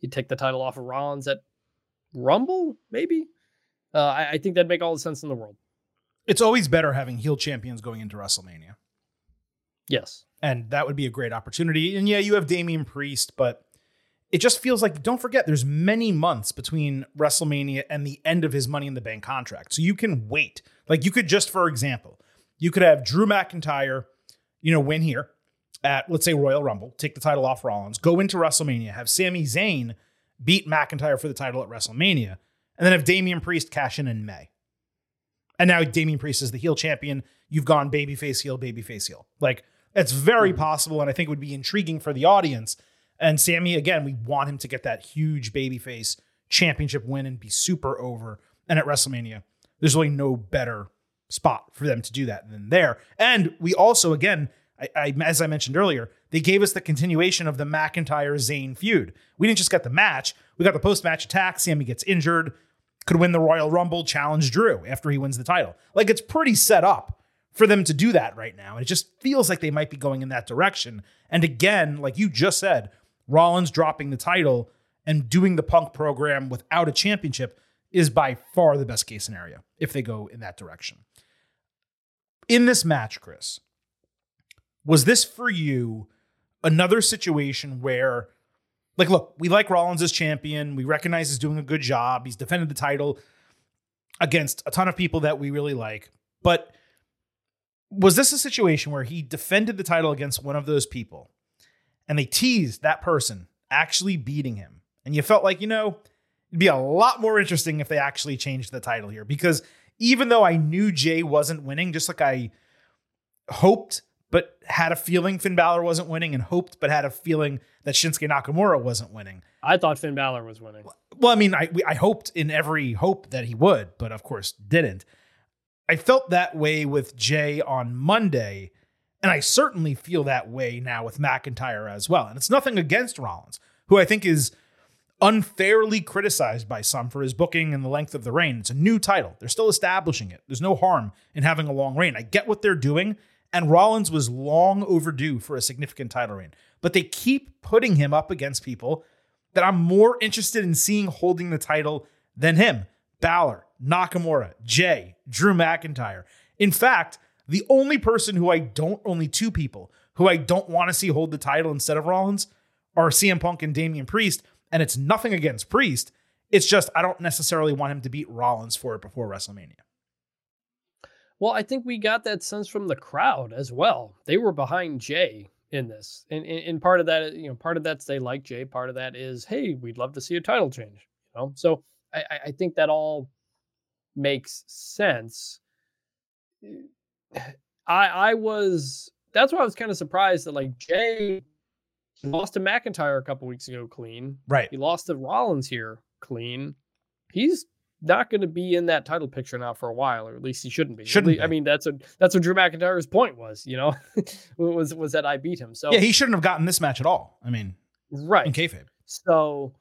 You take the title off of Rollins at Rumble, maybe. Uh, I, I think that'd make all the sense in the world. It's always better having heel champions going into WrestleMania. Yes. and that would be a great opportunity. And yeah, you have Damian Priest, but it just feels like don't forget there's many months between WrestleMania and the end of his Money in the Bank contract. So you can wait. Like you could just for example, you could have Drew McIntyre, you know, win here at let's say Royal Rumble, take the title off Rollins, go into WrestleMania, have Sami Zayn beat McIntyre for the title at WrestleMania, and then have Damian Priest cash in in May. And now Damian Priest is the heel champion. You've gone babyface heel, babyface heel. Like it's very hmm. possible, and I think it would be intriguing for the audience. And Sami, again, we want him to get that huge babyface championship win and be super over. And at WrestleMania, there's really no better spot for them to do that than there. And we also, again, I, I, as I mentioned earlier, they gave us the continuation of the McIntyre Zayn feud. We didn't just get the match; we got the post match attack. Sami gets injured, could win the Royal Rumble, challenge Drew after he wins the title. Like it's pretty set up for them to do that right now. And it just feels like they might be going in that direction. And again, like you just said, Rollins dropping the title and doing the punk program without a championship is by far the best case scenario if they go in that direction. In this match, Chris, was this for you another situation where, like, look, we like Rollins as champion. We recognize he's doing a good job. He's defended the title against a ton of people that we really like. But was this a situation where he defended the title against one of those people and they teased that person actually beating him? And you felt like, you know, it'd be a lot more interesting if they actually changed the title here because even though I knew Jey wasn't winning, just like I hoped but had a feeling Finn Balor wasn't winning and hoped, but had a feeling that Shinsuke Nakamura wasn't winning. I thought Finn Balor was winning. Well, I mean, I, I hoped in every hope that he would, but of course didn't. I felt that way with Jey on Monday, and I certainly feel that way now with McIntyre as well. And it's nothing against Rollins, who I think is unfairly criticized by some for his booking and the length of the reign. It's a new title. They're still establishing it. There's no harm in having a long reign. I get what they're doing, and Rollins was long overdue for a significant title reign. But they keep putting him up against people that I'm more interested in seeing holding the title than him. Balor, Nakamura, Jey, Drew McIntyre. In fact, the only person who I don't, only two people who I don't want to see hold the title instead of Rollins are CM Punk and Damian Priest. And it's nothing against Priest. It's just I don't necessarily want him to beat Rollins for it before WrestleMania. Well, I think we got that sense from the crowd as well. They were behind Jey in this, and, and part of that, you know, part of that's they like Jey. Part of that is, hey, we'd love to see a title change. You know, so I, I think that all makes sense. I I was that's why I was kind of surprised that like Jey lost to McIntyre a couple weeks ago clean. Right. He lost to Rollins here clean. He's not going to be in that title picture now for a while, or at least he shouldn't be. Shouldn't I be. mean, that's a that's what Drew McIntyre's point was. You know, was was that I beat him. So Yeah, he shouldn't have gotten this match at all. I mean, right. in kayfabe. So,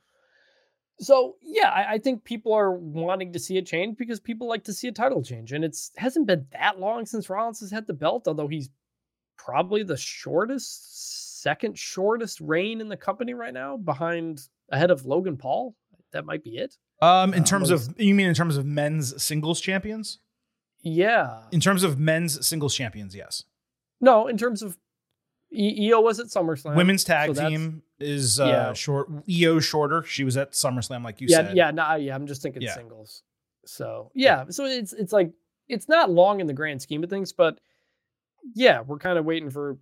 so yeah, I, I think people are wanting to see a change because people like to see a title change, and it's hasn't been that long since Rollins has had the belt, although he's probably the shortest, second shortest reign in the company right now, behind ahead of Logan Paul. That might be it. Um, in Uh, terms of you mean in terms of men's singles champions? Yeah. In terms of men's singles champions, yes. No, in terms of E- IYO was at SummerSlam. Women's tag so team is uh Yeah. short. IYO shorter. She was at SummerSlam, like you yeah, said. yeah, no, yeah. I'm just thinking Yeah. singles. So yeah, so it's it's like it's not long in the grand scheme of things, but yeah, we're kind of waiting for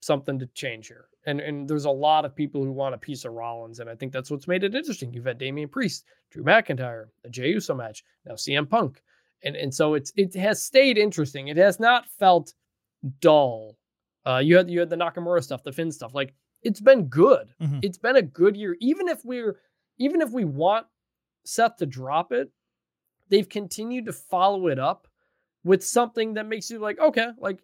something to change here. And and there's a lot of people who want a piece of Rollins, and I think that's what's made it interesting. You've had Damian Priest, Drew McIntyre, a Jey Uso match, now CM Punk, and and so it's it has stayed interesting. It has not felt dull. Uh, you had you had the Nakamura stuff, the Finn stuff. Like it's been good. Mhm. It's been a good year. Even if we're even if we want Seth to drop it, they've continued to follow it up with something that makes you like, okay, like,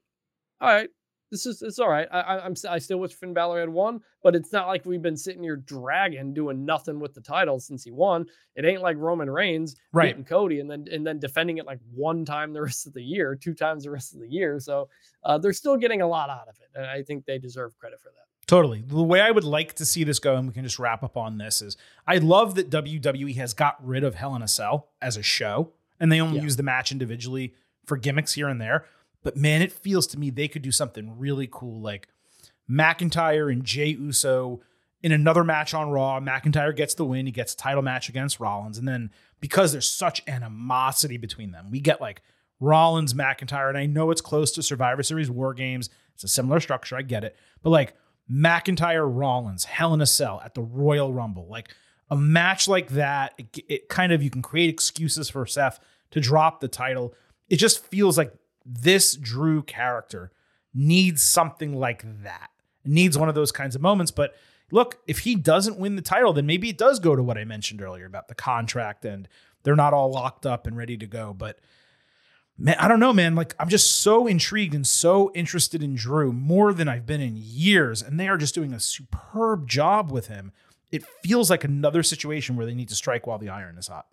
all right, this is it's all right. I, I'm I still wish Finn Balor had won, but it's not like we've been sitting here dragging doing nothing with the title since he won. It ain't like Roman Reigns Right. beating Cody and then and then defending it like one time the rest of the year, two times the rest of the year. So uh, they're still getting a lot out of it, and I think they deserve credit for that. Totally. The way I would like to see this go, and we can just wrap up on this, is I love that WWE has got rid of Hell in a Cell as a show, and they only Yeah. use the match individually for gimmicks here and there. But man, it feels to me they could do something really cool, like McIntyre and Jey Uso in another match on Raw. McIntyre gets the win; he gets a title match against Rollins, and then because there's such animosity between them, we get like Rollins, McIntyre, and I know it's close to Survivor Series War Games. It's a similar structure, I get it, but like McIntyre, Rollins, Hell in a Cell at the Royal Rumble, like a match like that, it, it kind of you can create excuses for Seth to drop the title. It just feels like this Drew character needs something like that. Needs one of those kinds of moments. But look, if he doesn't win the title, then maybe it does go to what I mentioned earlier about the contract and they're not all locked up and ready to go. But man, I don't know, man. Like I'm just so intrigued and so interested in Drew more than I've been in years. And they are just doing a superb job with him. It feels like another situation where they need to strike while the iron is hot.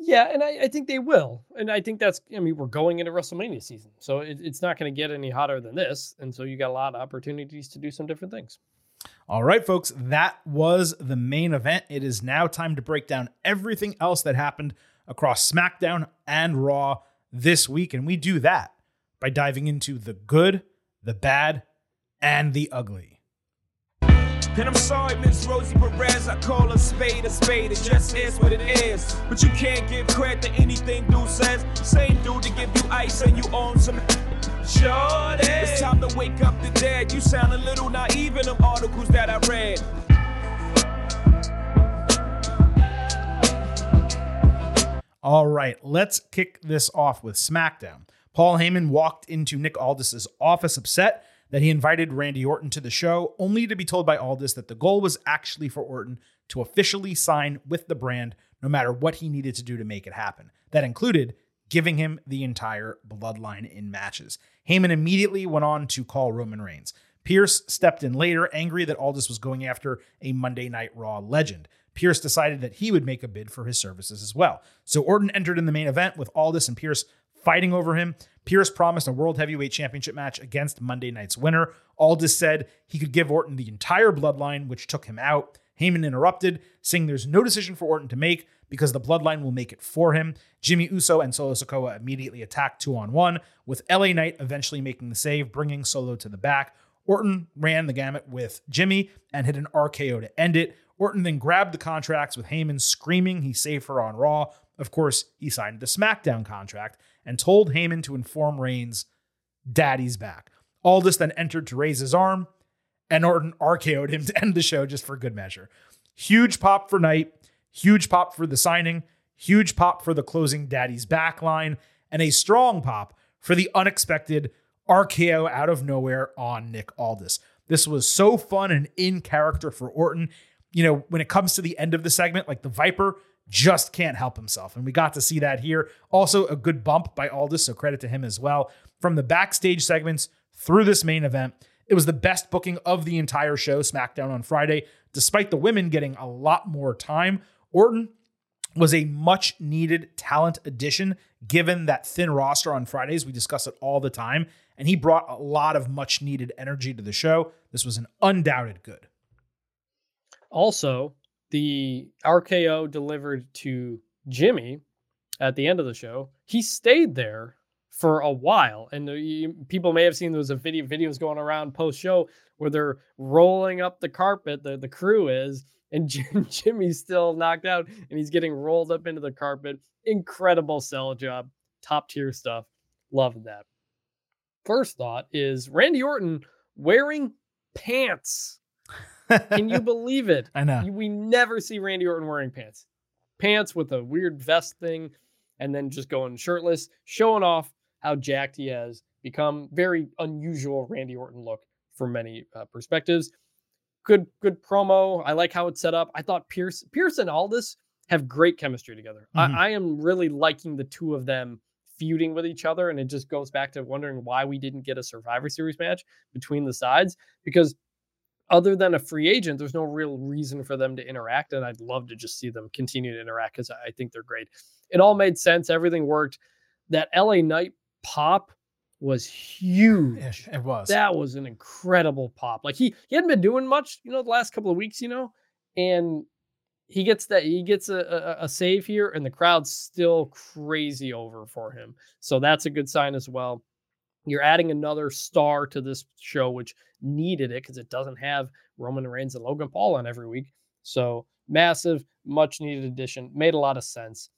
Yeah, and I, I think they will. And I think that's, I mean, we're going into WrestleMania season. So it, it's not going to get any hotter than this. And so you got a lot of opportunities to do some different things. All right, folks, that was the main event. It is now time to break down everything else that happened across SmackDown and Raw this week. And we do that by diving into the good, the bad, and the ugly. And I'm sorry, Miss Rosie Perez, I call a spade a spade, it just is what it is. But you can't give credit to anything dude says. Same dude to give you ice and you own some. Sure It's time to wake up the dead. You sound a little naive in them articles that I read. All right, let's kick this off with SmackDown. Paul Heyman walked into Nick Aldis's office upset that he invited Randy Orton to the show, only to be told by Aldis that the goal was actually for Orton to officially sign with the brand no matter what he needed to do to make it happen. That included giving him the entire bloodline in matches. Heyman immediately went on to call Roman Reigns. Pearce stepped in later, angry that Aldis was going after a Monday Night Raw legend. Pearce decided that he would make a bid for his services as well. So Orton entered in the main event with Aldis and Pearce fighting over him. Pearce promised a World Heavyweight Championship match against Monday night's winner. Aldis said he could give Orton the entire bloodline, which took him out. Heyman interrupted, saying there's no decision for Orton to make because the bloodline will make it for him. Jimmy Uso and Solo Sikoa immediately attacked two on one, with LA Knight eventually making the save, bringing Solo to the back. Orton ran the gamut with Jimmy and hit an RKO to end it. Orton then grabbed the contracts with Heyman screaming he saved her on Raw. Of course, he signed the SmackDown contract and told Heyman to inform Reigns, Daddy's back. Aldis then entered to raise his arm, and Orton RKO'd him to end the show just for good measure. Huge pop for Knight, huge pop for the signing, huge pop for the closing Daddy's back line, and a strong pop for the unexpected RKO out of nowhere on Nick Aldis. This was so fun and in character for Orton. You know, when it comes to the end of the segment, like the Viper just can't help himself. And we got to see that here. Also, a good bump by Aldis, so credit to him as well. From the backstage segments through this main event, it was the best booking of the entire show, SmackDown on Friday, despite the women getting a lot more time. Orton was a much needed talent addition given that thin roster on Fridays. We discuss it all the time. And he brought a lot of much needed energy to the show. This was an undoubted good. Also, the RKO delivered to Jimmy at the end of the show. He stayed there for a while, and you, people may have seen those video videos going around post show where they're rolling up the carpet. The the crew is, and Jim, Jimmy's still knocked out, and he's getting rolled up into the carpet. Incredible sell job, top tier stuff. Love that. First thought is Randy Orton wearing pants. Can you believe it? I know. We never see Randy Orton wearing pants. Pants with a weird vest thing and then just going shirtless, showing off how jacked he has become. Very unusual Randy Orton look from many uh, perspectives. Good, good promo. I like how it's set up. I thought Pearce, Pearce and Aldis have great chemistry together. Mhm. I, I am really liking the two of them feuding with each other, and it just goes back to wondering why we didn't get a Survivor Series match between the sides because other than a free agent, there's no real reason for them to interact. And I'd love to just see them continue to interact because I think they're great. It all made sense. Everything worked. That LA Knight pop was huge. It was. That was an incredible pop. Like he he hadn't been doing much, you know, the last couple of weeks, you know, and he gets that he gets a, a, a save here, and the crowd's still crazy over for him. So that's a good sign as well. You're adding another star to this show, which needed it because it doesn't have Roman Reigns and Logan Paul on every week. So massive, much needed addition. Made a lot of sense.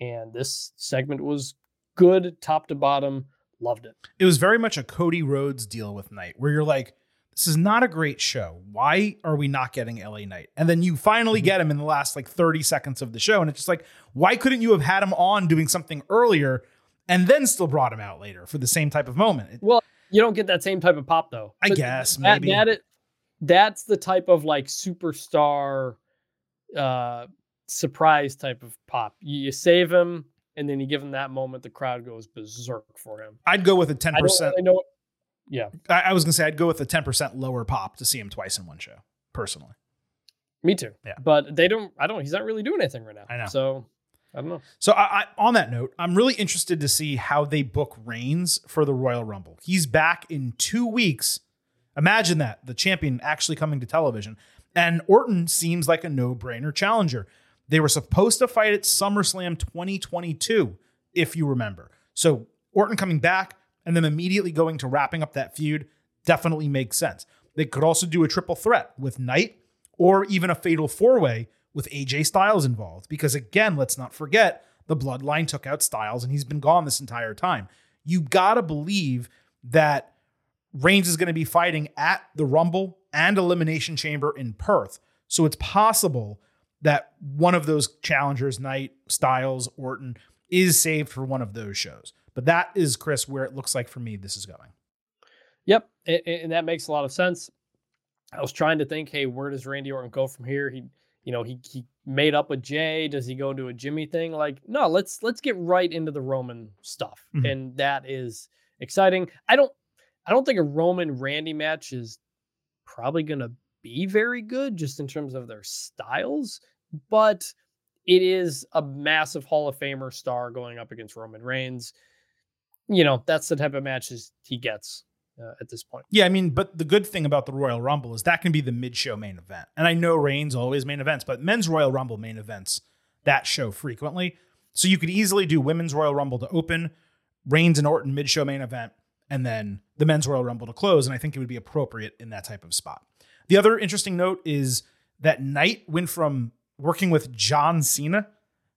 And this segment was good top to bottom. Loved it. it was very much a Cody Rhodes deal with Knight, where you're like, this is not a great show. Why are we not getting LA Knight? And then you finally mm-hmm. get him in the last like 30 seconds of the show. And it's just like, why couldn't you have had him on doing something earlier and then still brought him out later for the same type of moment? Well, you don't get that same type of pop though. I But guess, that, maybe. that it, that's the type of like superstar uh surprise type of pop. You, you save him and then you give him that moment, the crowd goes berserk for him. I'd go with a 10%. don't really know. Yeah, I, I was going to say, I'd go with a 10% lower pop to see him twice in one show, personally. me too. Yeah. But they don't. I don't. He's not really doing anything right now. I know. So I don't know. So, I, I, on that note, I'm really interested to see how they book Reigns for the Royal Rumble. He's back in two weeks. Imagine that the champion actually coming to television. And Orton seems like a no brainer challenger. They were supposed to fight at SummerSlam 2022, if you remember. So, Orton coming back and then immediately going to wrapping up that feud definitely makes sense. They could also do a triple threat with Knight or even a fatal four way with AJ Styles involved. Because again, let's not forget the bloodline took out Styles and he's been gone this entire time. You gotta believe that Reigns is going to be fighting at the Rumble and Elimination Chamber in Perth. So it's possible that one of those challengers, Knight, Styles, Orton, is saved for one of those shows. But that is, Chris, where it looks like for me this is going. Yep, and that makes a lot of sense. I was trying to think, hey, where does Randy Orton go from here? He, you know, he he made up with Jey. Does he go into a Jimmy thing? Like, no, let's let's get right into the Roman stuff, Mhm. and that is exciting. I don't, I don't think a Roman Randy match is probably gonna be very good, just in terms of their styles, but it is a massive Hall of Famer star going up against Roman Reigns. You know, that's the type of matches he gets uh, at this point. Yeah, I mean, but the good thing about the Royal Rumble is that can be the mid-show main event. And I know Reigns always main events, but men's Royal Rumble main events that show frequently. So you could easily do women's Royal Rumble to open, Reigns and Orton mid-show main event, and then the men's Royal Rumble to close. And I think it would be appropriate in that type of spot. The other interesting note is that Knight went from working with John Cena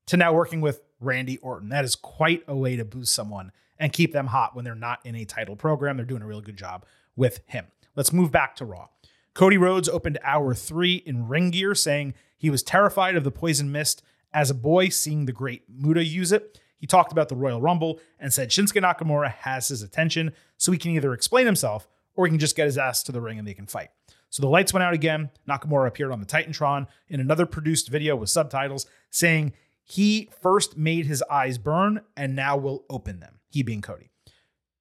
to now working with Randy Orton. That is quite a way to boost someone and keep them hot when they're not in a title program. They're doing a really good job with him. Let's move back to Raw. Cody Rhodes opened hour three in ring gear, saying he was terrified of the poison mist as a boy, seeing the great Muta use it. He talked about the Royal Rumble and said Shinsuke Nakamura has his attention, so he can either explain himself or he can just get his ass to the ring and they can fight. So the lights went out again. Nakamura appeared on the Titantron in another produced video with subtitles saying he first made his eyes burn and now will open them, he being Cody.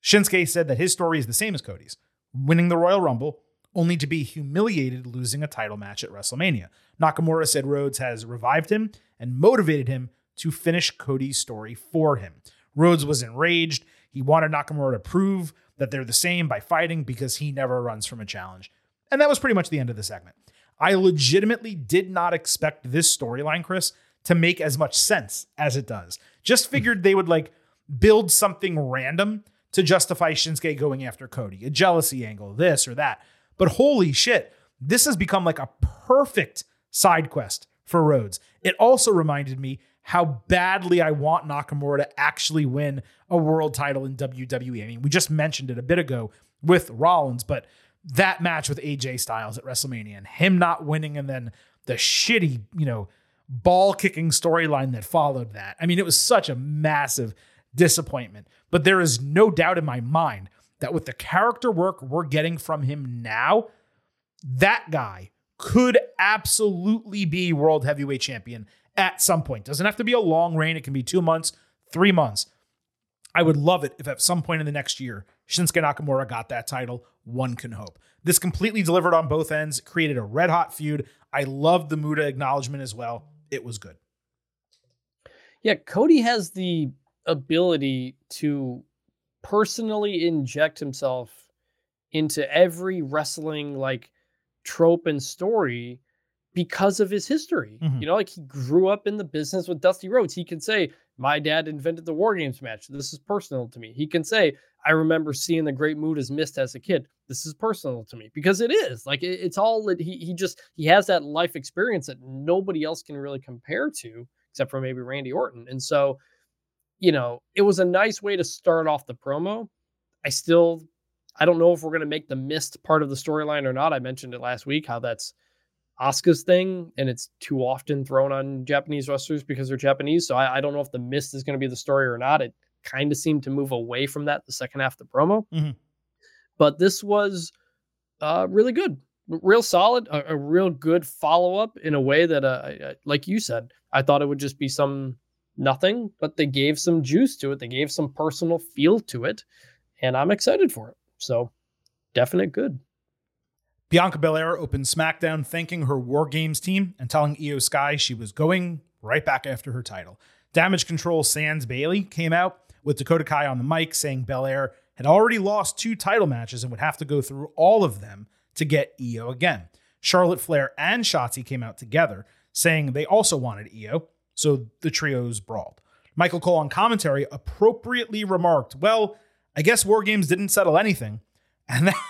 Shinsuke said that his story is the same as Cody's, winning the Royal Rumble only to be humiliated losing a title match at WrestleMania. Nakamura said Rhodes has revived him and motivated him to finish Cody's story for him. Rhodes was enraged. He wanted Nakamura to prove that they're the same by fighting because he never runs from a challenge. And that was pretty much the end of the segment. I legitimately did not expect this storyline, Chris, to make as much sense as it does. Just figured they would like build something random to justify Shinsuke going after Cody, a jealousy angle, this or that. But holy shit, this has become like a perfect side quest for Rhodes. It also reminded me how badly I want Nakamura to actually win a world title in WWE. I mean, we just mentioned it a bit ago with Rollins, but that match with AJ Styles at WrestleMania and him not winning and then the shitty, you know, ball kicking storyline that followed that. I mean, it was such a massive disappointment. But there is no doubt in my mind that with the character work we're getting from him now, that guy could absolutely be world heavyweight champion at some point. Doesn't have to be a long reign, it can be two months, three months. I would love it if at some point in the next year, Shinsuke Nakamura got that title. One can hope. This completely delivered on both ends, created a red hot feud. I loved the Muta acknowledgement as well. It was good. Yeah, Cody has the ability to personally inject himself into every wrestling like trope and story because of his history. Mhm. You know, like he grew up in the business with Dusty Rhodes. He can say, My dad invented the War Games match. This is personal to me. He can say, I remember seeing the Great Muta's mist as a kid. This is personal to me because it is. Like it- it's all that he he just he has that life experience that nobody else can really compare to except for maybe Randy Orton. And so, you know, it was a nice way to start off the promo. I still I don't know if we're going to make the mist part of the storyline or not. I mentioned it last week how that's Asuka's thing, and it's too often thrown on Japanese wrestlers because they're Japanese. So I, I don't know if the mist is going to be the story or not. It kind of seemed to move away from that the second half of the promo. Mhm. But this was uh, really good, real solid, a, a real good follow up in a way that, uh, I- I- like you said, I thought it would just be some nothing, but they gave some juice to it. They gave some personal feel to it, and I'm excited for it. So, definite good. Bianca Belair opened SmackDown thanking her War Games team and telling IYO SKY she was going right back after her title. Damage CTRL Sans Bailey came out with Dakota Kai on the mic saying Belair had already lost two title matches and would have to go through all of them to get IYO again. Charlotte Flair and Shotzi came out together saying they also wanted Io, so the trios brawled. Michael Cole on commentary appropriately remarked, Well, I guess War Games didn't settle anything. And that,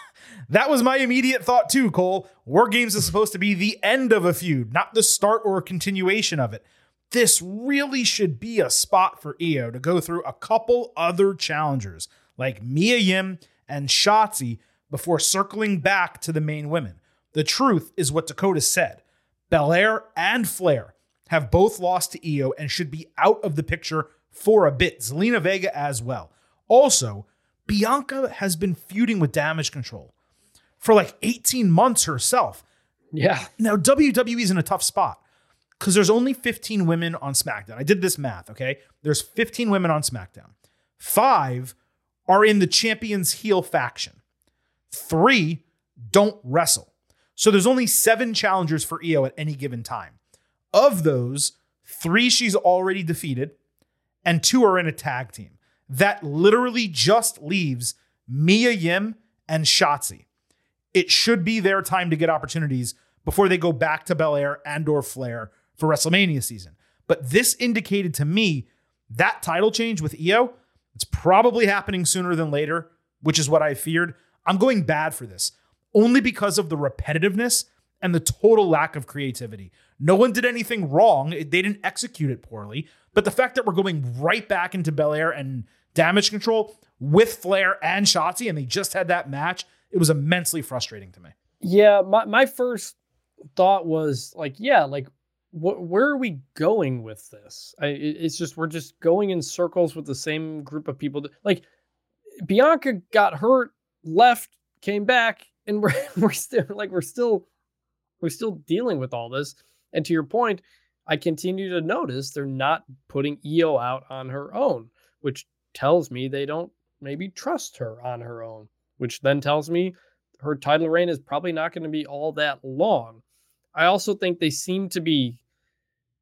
that was my immediate thought too, Cole. War Games is supposed to be the end of a feud, not the start or continuation of it. This really should be a spot for IYO to go through a couple other challengers like Mia Yim and Shotzi before circling back to the main women. The truth is what Dakota said. Belair and Flair have both lost to IYO and should be out of the picture for a bit. Zelina Vega as well. Also, Bianca has been feuding with Damage CTRL for like 18 months herself. Yeah. Now, WWE's in a tough spot because there's only 15 women on SmackDown. I did this math, okay? There's 15 women on SmackDown. Five are in the champion's heel faction, three don't wrestle. So there's only seven challengers for IYO at any given time. Of those, three she's already defeated, and two are in a tag team. That literally just leaves Mia Yim and Shotzi. It should be their time to get opportunities before they go back to Belair and or Flair for WrestleMania season. But this indicated to me that title change with IYO, it's probably happening sooner than later, which is what I feared. I'm going bad for this only because of the repetitiveness and the total lack of creativity. No one did anything wrong. They didn't execute it poorly. But the fact that we're going right back into Belair and Damage CTRL with Flair and Shotzi, and they just had that match, it was immensely frustrating to me. Yeah, my, my first thought was like, yeah, like wh- where are we going with this? I, it- it's just we're just going in circles with the same group of people. That, like Bianca got hurt, left, came back, and we're we're still like we're still we're still dealing with all this. And to your point, I continue to notice they're not putting IYO out on her own, which tells me they don't maybe trust her on her own, which then tells me her title reign is probably not going to be all that long. I also think they seem to be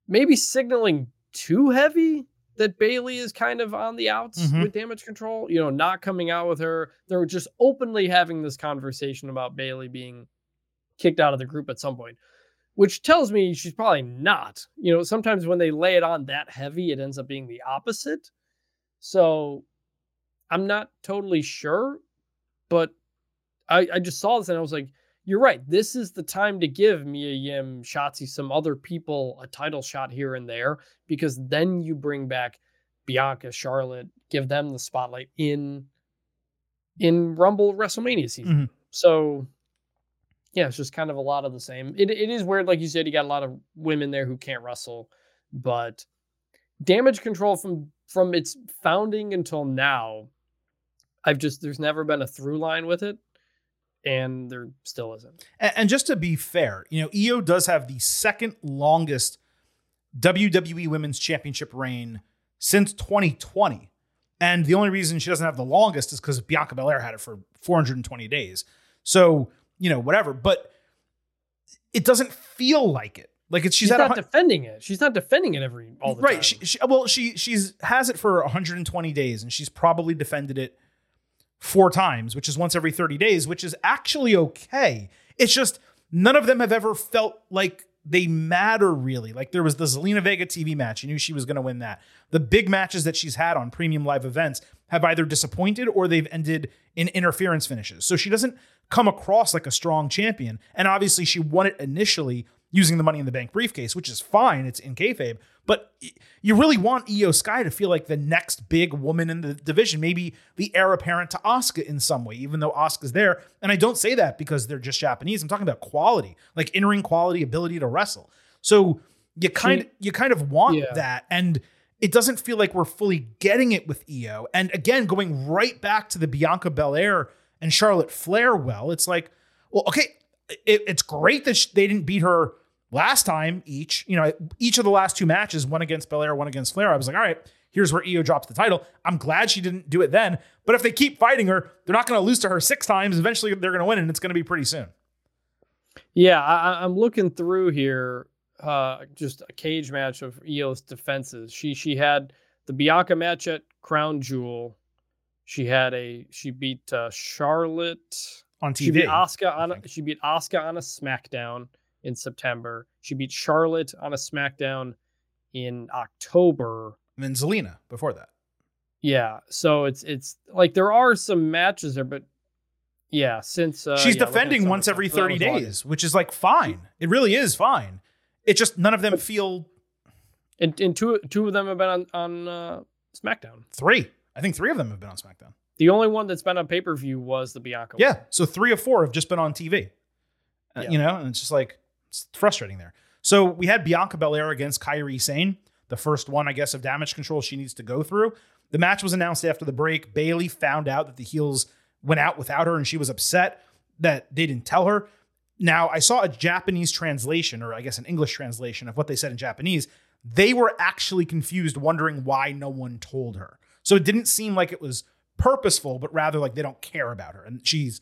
maybe signaling too heavy that Bayley is kind of on the outs Mhm. with Damage CTRL, you know, not coming out with her. They're just openly having this conversation about Bayley being kicked out of the group at some point, which tells me she's probably not. You know, sometimes when they lay it on that heavy, it ends up being the opposite. So I'm not totally sure, but I, I just saw this and I was like, you're right. This is the time to give Mia Yim, Shotzi, some other people a title shot here and there, because then you bring back Bianca, Charlotte, give them the spotlight in in Rumble WrestleMania season. Mhm. So yeah, it's just kind of a lot of the same. It it is weird, like you said, you got a lot of women there who can't wrestle, but Damage CTRL from from its founding until now, I've just there's never been a through line with it, and there still isn't. And, and just to be fair, you know, IYO does have the second longest WWE Women's Championship reign since 2020. And the only reason she doesn't have the longest is because Bianca Belair had it for 420 days. So, you know, whatever. But it doesn't feel like it. Like it's she's, She's not hun- defending it. She's not defending it every all the right. time. She, she, well, she she's has it for 120 days, and she's probably defended it four times, which is once every 30 days, which is actually okay. It's just none of them have ever felt like they matter really. Like there was the Zelina Vega TV match. You knew she was going to win that. The big matches that she's had on premium live events have either disappointed or they've ended in interference finishes. So she doesn't come across like a strong champion. And obviously she won it initially using the Money in the Bank briefcase, which is fine. It's in kayfabe, but you really want IYO SKY to feel like the next big woman in the division, maybe the heir apparent to Asuka in some way, even though Asuka's there. And I don't say that because they're just Japanese. I'm talking about quality, like in-ring quality, ability to wrestle. So you kind She- you kind of want Yeah. that, and it doesn't feel like we're fully getting it with IYO. And again, going right back to the Bianca Belair and Charlotte Flair. Well, it's like, well, okay, it, it's great that they didn't beat her last time each. You know, each of the last two matches, one against Belair, one against Flair. I was like, all right, here's where IYO drops the title. I'm glad she didn't do it then. But if they keep fighting her, they're not going to lose to her six times. Eventually, they're going to win, and it's going to be pretty soon. Yeah, I- I'm looking through here. Uh, just a cage match of IYO's defenses. She she had the Bianca match at Crown Jewel. She had a she beat uh, Charlotte. On TV. She beat Oscar on a, she beat Asuka on a SmackDown in September. She beat Charlotte on a SmackDown in October. and then Zelina before that. Yeah, so it's it's like there are some matches there, but yeah, since uh, She's yeah, defending once every 30 was August. days, which is like fine. It really is fine. It's just none of them feel And, and two two of them have been on on uh, SmackDown. three. I think three of them have been on SmackDown. The only one that's been on pay per view was the Bianca. one. Yeah. So three of four have just been on TV. Uh, Yeah. You know, and it's just like it's frustrating there. So we had Bianca Belair against Kairi Sane. the first one, I guess, of Damage CTRL she needs to go through. The match was announced after the break. Bayley found out that the heels went out without her and she was upset that they didn't tell her. Now, I saw a Japanese translation, or I guess an English translation of what they said in Japanese. They were actually confused, wondering why no one told her. So it didn't seem like it was purposeful, but rather like they don't care about her. And she's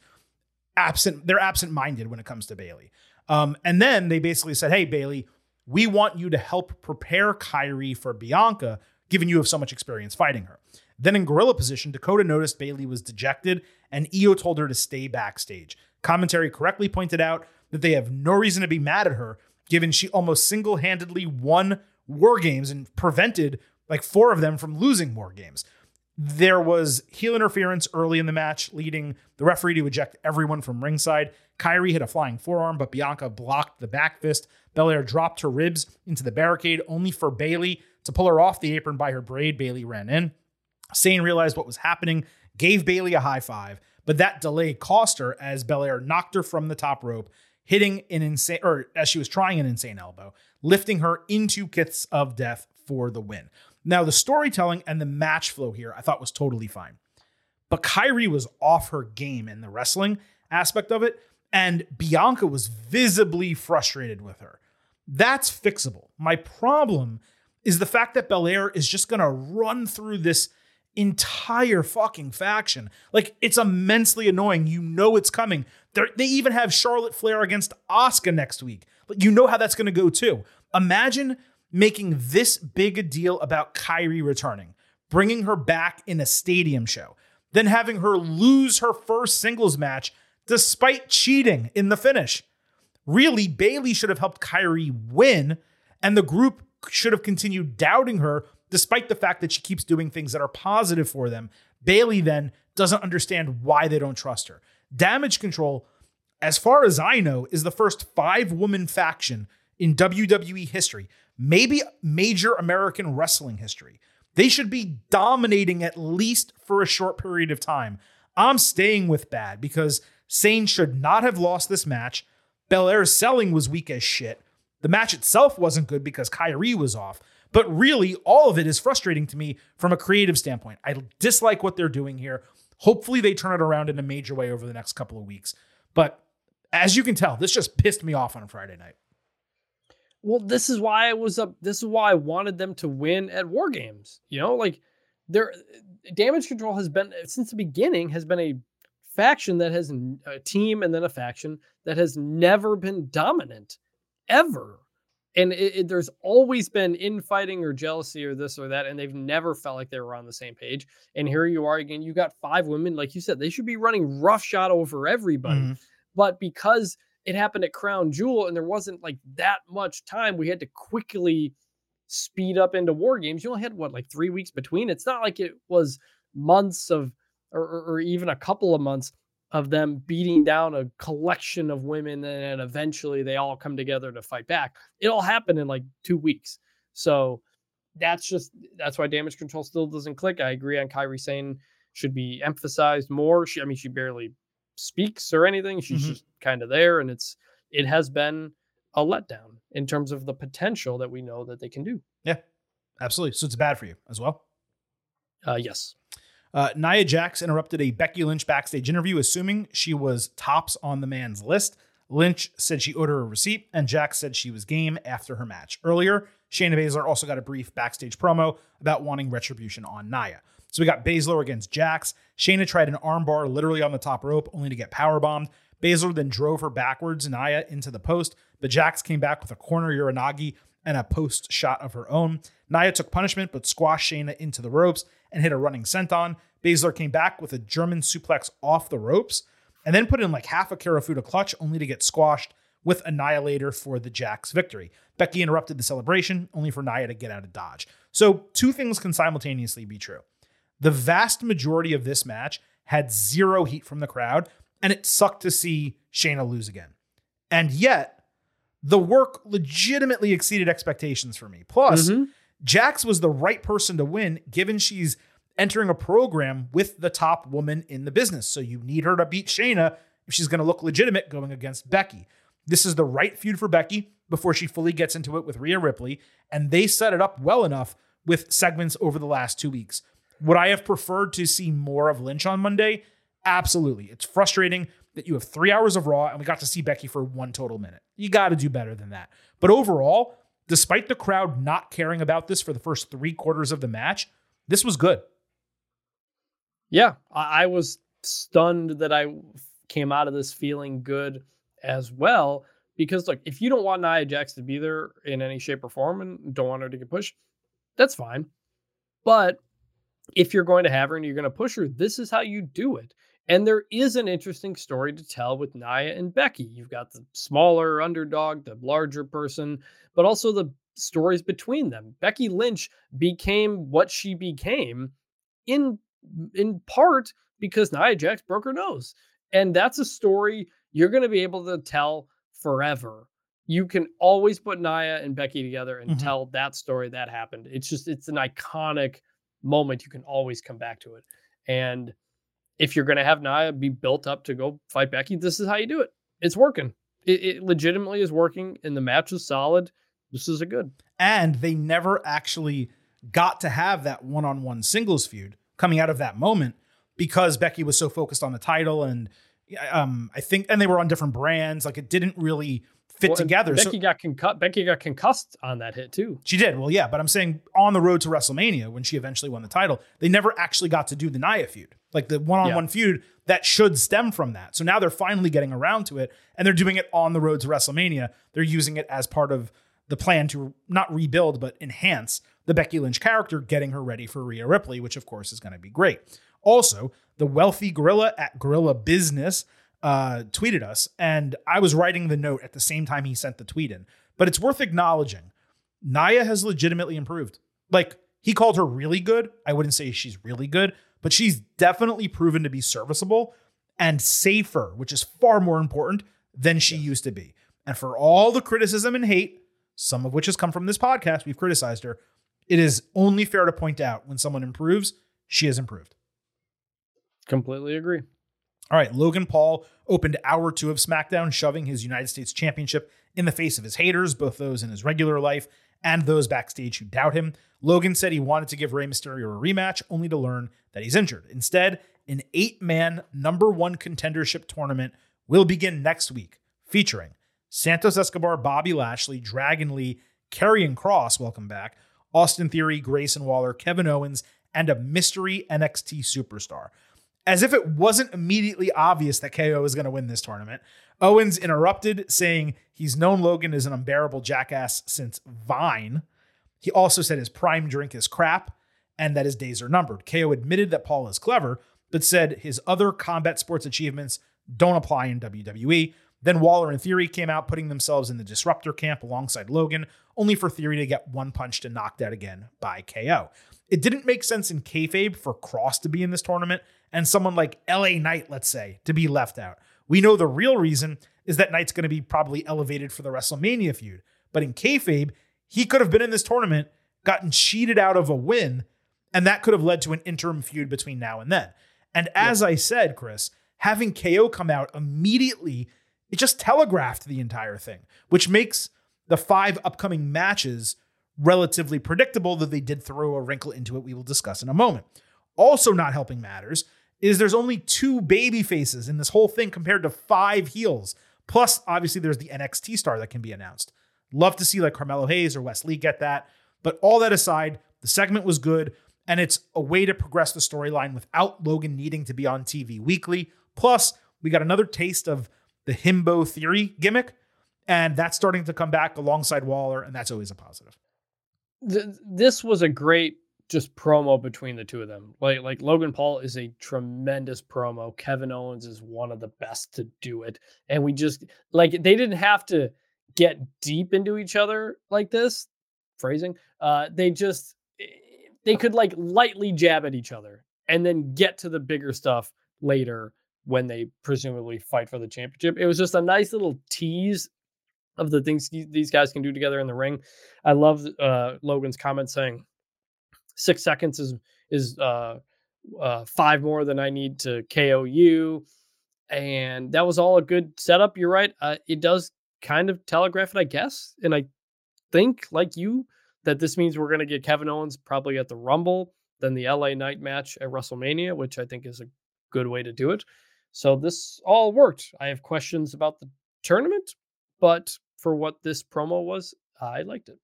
absent, they're absent minded when it comes to Bayley. Um, and then they basically said, Hey, Bayley, we want you to help prepare Kairi for Bianca, given you have so much experience fighting her. Then in gorilla position, Dakota noticed Bayley was dejected, and IYO told her to stay backstage. Commentary correctly pointed out that they have no reason to be mad at her, given she almost single handedly won war games and prevented like four of them from losing war games. There was heel interference early in the match, leading the referee to eject everyone from ringside. Kairi hit a flying forearm, but Bianca blocked the back fist. Belair dropped her ribs into the barricade, only for Bayley to pull her off the apron by her braid. Bayley ran in. Sane realized what was happening, gave Bayley a high five, but that delay cost her as Belair knocked her from the top rope, hitting an insane, or as she was trying an insane elbow, lifting her into Kiss of Death for the win. Now, the storytelling and the match flow here I thought was totally fine. But Kairi was off her game in the wrestling aspect of it, and Bianca was visibly frustrated with her. That's fixable. My problem is the fact that Belair is just going to run through this entire fucking faction. Like, it's immensely annoying. You know it's coming. They're, they even have Charlotte Flair against Asuka next week. But you know how that's going to go too. Imagine making this big a deal about Kairi returning, bringing her back in a stadium show, then having her lose her first singles match despite cheating in the finish. Really, Bayley should have helped Kairi win, and the group should have continued doubting her despite the fact that she keeps doing things that are positive for them. Bayley then doesn't understand why they don't trust her. Damage CTRL, as far as I know, is the first five woman faction in WWE history, maybe major American wrestling history. They should be dominating at least for a short period of time. I'm staying with bad because Sane should not have lost this match. Belair's selling was weak as shit. The match itself wasn't good because Kairi was off. But really, all of it is frustrating to me from a creative standpoint. I dislike what they're doing here. Hopefully, they turn it around in a major way over the next couple of weeks. But as you can tell, this just pissed me off on a Friday night. Well, this is why I was up. This is why I wanted them to win at War Games. You know, like their Damage CTRL has been since the beginning has been a faction that has a team and then a faction that has never been dominant ever and it, it, there's always been infighting or jealousy or this or that and they've never felt like they were on the same page and here you are again you got five women like you said they should be running roughshod over everybody mm-hmm. but because it happened at crown jewel and there wasn't like that much time we had to quickly speed up into war games you only had what like three weeks between it's not like it was months of or, or even a couple of months of them beating down a collection of women and eventually they all come together to fight back. It all happened in like two weeks. So that's just that's why Damage CTRL still doesn't click. I agree on Kairi Sane should be emphasized more. She I mean she barely speaks or anything. She's mm-hmm. just kind of there and it's it has been a letdown in terms of the potential that we know that they can do. Yeah. Absolutely. So it's bad for you as well. Uh yes. Uh, Nia Jax interrupted a Becky Lynch backstage interview, assuming she was tops on the man's list. Lynch said she her a receipt, and Jax said she was game after her match. Earlier, Shayna Baszler also got a brief backstage promo about wanting retribution on Nia. So we got Baszler against Jax. Shayna tried an armbar literally on the top rope, only to get power bombed. Baszler then drove her backwards, Nia, into the post, but Jax came back with a corner Uranage and a post shot of her own. Nia took punishment but squashed Shayna into the ropes and hit a running senton. Baszler came back with a German suplex off the ropes and then put in like half a Kirifuda clutch only to get squashed with Annihilator for the Jax victory. Becky interrupted the celebration only for Nia to get out of dodge. So, two things can simultaneously be true. The vast majority of this match had zero heat from the crowd, and it sucked to see Shayna lose again. And yet, the work legitimately exceeded expectations for me. Plus, mm-hmm. Jax was the right person to win, given she's entering a program with the top woman in the business. So you need her to beat Shayna if she's going to look legitimate going against Becky. This is the right feud for Becky. before she fully gets into it with Rhea Ripley, and they set it up well enough with segments over the last two weeks. Would I have preferred to see more of Lynch on Monday? Absolutely. It's frustrating that you have three hours of Raw and we got to see Becky for one total minute. You got to do better than that. But overall, despite the crowd not caring about this for the first three quarters of the match, this was good. Yeah, I, was stunned that I came out of this feeling good as well. Because look, if you don't want Nia Jax to be there in any shape or form and don't want her to get pushed, that's fine. But if you're going to have her and you're going to push her, this is how you do it. And there is an interesting story to tell with Nia and Becky. You've got the smaller underdog, the larger person, but also the stories between them. Becky Lynch became what she became in in part because Nia Jax broke her nose. And that's a story you're going to be able to tell forever. You can always put Nia and Becky together and Mhm. tell that story that happened. It's just it's an iconic moment. You can always come back to it. And if you're going to have Nia be built up to go fight Becky, this is how you do it. It's working. It, it legitimately is working, and the match is solid. This is a good. And they never actually got to have that one on one singles feud coming out of that moment because Becky was so focused on the title. And um, I think, and they were on different brands. Like it didn't really fit Well, together. So- got concussed. Becky got concussed on that hit too. She did. Well, yeah, but I'm saying on the road to WrestleMania when she eventually won the title, they never actually got to do the Nia feud, like the one-on-one feud that should stem from that. So now they're finally getting around to it, and they're doing it on the road to WrestleMania. They're using it as part of the plan to not rebuild but enhance the Becky Lynch character, getting her ready for Rhea Ripley, which of course is going to be great. Also, the wealthy gorilla at Gorilla Business uh, tweeted us, and I was writing the note at the same time he sent the tweet in. But it's worth acknowledging Nia has legitimately improved. Like he called her really good. I wouldn't say she's really good, but she's definitely proven to be serviceable and safer, which is far more important than she used to be. And for all the criticism and hate, some of which has come from this podcast, we've criticized her. It is only fair to point out when someone improves, she has improved. Completely agree. All right, Logan Paul opened hour two of SmackDown, shoving his United States Championship in the face of his haters, both those in his regular life and those backstage who doubt him. Logan said he wanted to give Rey Mysterio a rematch, only to learn that he's injured. Instead, an eight man number one contendership tournament will begin next week, featuring Santos Escobar, Bobby Lashley, Dragon Lee, Karrion Kross, welcome back, Austin Theory, Grayson Waller, Kevin Owens, and a mystery NXT superstar as if it wasn't immediately obvious that KO is going to win this tournament. Owens interrupted, saying he's known Logan as an unbearable jackass since Vine. He also said his prime drink is crap and that his days are numbered. KO admitted that Paul is clever, but said his other combat sports achievements don't apply in WWE. Then Waller and Theory came out, putting themselves in the disruptor camp alongside Logan, only for Theory to get one punched and knocked out again by KO. It didn't make sense in kayfabe for Kross to be in this tournament and someone like LA Knight, let's say, to be left out. We know the real reason is that Knight's going to be probably elevated for the WrestleMania feud. But in kayfabe, he could have been in this tournament, gotten cheated out of a win, and that could have led to an interim feud between now and then. And as I said, Chris, having KO come out immediately, it just telegraphed the entire thing, which makes the five upcoming matches relatively predictable, though they did throw a wrinkle into it we will discuss in a moment. Also, not helping matters is there's only two baby faces in this whole thing compared to five heels. Plus, obviously, there's the NXT star that can be announced. Love to see like Carmelo Hayes or Wes Lee get that. But all that aside, the segment was good, and it's a way to progress the storyline without Logan needing to be on TV weekly. Plus, we got another taste of the himbo theory gimmick, and that's starting to come back alongside Waller, and that's always a positive. Th- this was a great just promo between the two of them. Like like Logan Paul is a tremendous promo. Kevin Owens is one of the best to do it. And we just like they didn't have to get deep into each other like this. Phrasing. Uh they just they could like lightly jab at each other and then get to the bigger stuff later when they presumably fight for the championship. It was just a nice little tease of the things these- these guys can do together in the ring. I love uh, Logan's comment saying six seconds is is uh, uh, five more than I need to KO you, and that was all a good setup. You're right. Uh, it does kind of telegraph it, I guess. And I think, like you, that this means we're going to get Kevin Owens probably at the Rumble, then the LA Knight match at WrestleMania, which I think is a good way to do it. So this all worked. I have questions about the tournament, but for what this promo was, I liked it.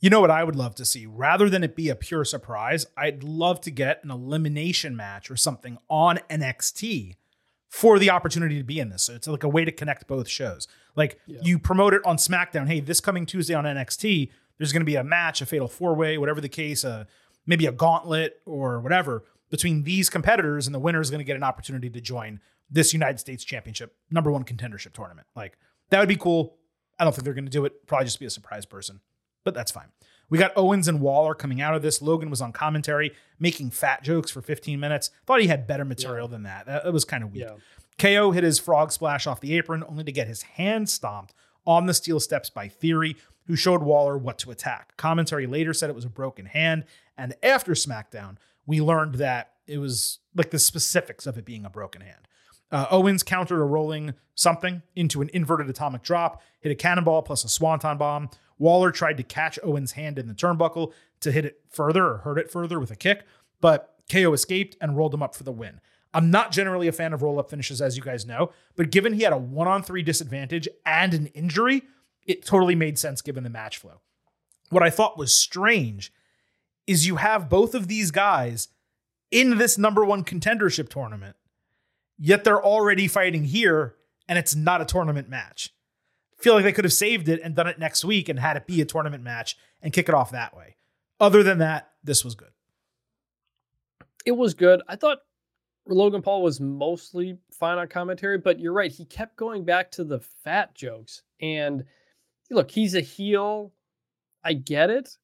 You know what I would love to see? Rather than it be a pure surprise, I'd love to get an elimination match or something on NXT for the opportunity to be in this. So it's like a way to connect both shows. Like Yeah. you promote it on SmackDown. Hey, this coming Tuesday on NXT, there's going to be a match, a fatal four way, whatever the case, uh, maybe a gauntlet or whatever between these competitors, and the winner is going to get an opportunity to join this United States Championship number one contendership tournament. Like that would be cool. I don't think they're going to do it. Probably just be a surprise person, but that's fine. We got Owens and Waller coming out of this. Logan was on commentary making fat jokes for 15 minutes. Thought he had better material than that. That, that was kind of weird. Yeah. KO hit his frog splash off the apron only to get his hand stomped on the steel steps by Theory, who showed Waller what to attack. Commentary later said it was a broken hand, and after SmackDown, we learned that it was like the specifics of it being a broken hand. Uh, Owens countered a rolling something into an inverted atomic drop, hit a cannonball plus a swanton bomb. Waller tried to catch Owens' hand in the turnbuckle to hit it further or hurt it further with a kick, but KO escaped and rolled him up for the win. I'm not generally a fan of roll up finishes, as you guys know, but given he had a one on three disadvantage and an injury, it totally made sense given the match flow. What I thought was strange is you have both of these guys in this number one contendership tournament, yet they're already fighting here and it's not a tournament match. Feel like they could have saved it and done it next week and had it be a tournament match and kick it off that way. Other than that, this was good. it was good. I thought Logan Paul was mostly fine on commentary, but you're right. He kept going back to the fat jokes. And look, he's a heel. I get it.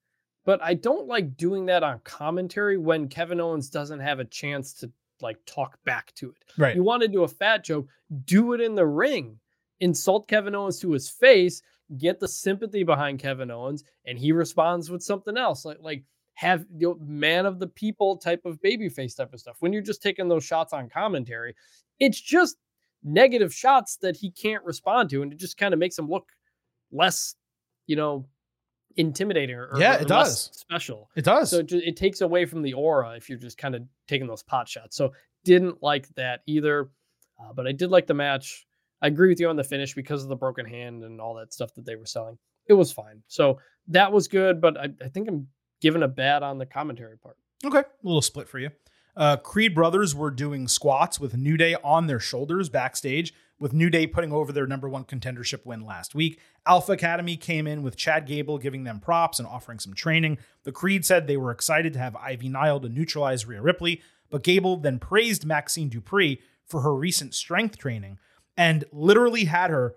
But I don't like doing that on commentary when Kevin Owens doesn't have a chance to like talk back to it. Right. You want to do a fat joke, do it in the ring. Insult Kevin Owens to his face, get the sympathy behind Kevin Owens, and he responds with something else. Like like have you know, man of the people type of babyface type of stuff. When you're just taking those shots on commentary, it's just negative shots that he can't respond to, and it just kind of makes him look less, you know, intimidating or, or Yeah, it does. special. It does. So it, ju- it takes away from the aura if you're just kind of taking those pot shots. So didn't like that either. Uh, but I did like the match. I agree with you on the finish because of the broken hand and all that stuff that they were selling. It was fine. So that was good, but I, I think I'm giving a bad on the commentary part. Okay, a little split for you. Uh, Creed brothers were doing squats with New Day on their shoulders backstage, with New Day putting over their number one contendership win last week. Alpha Academy came in with Chad Gable giving them props and offering some training. The Creed said they were excited to have Ivy Nile to neutralize Rhea Ripley, but Gable then praised Maxxine Dupri for her recent strength training and literally had her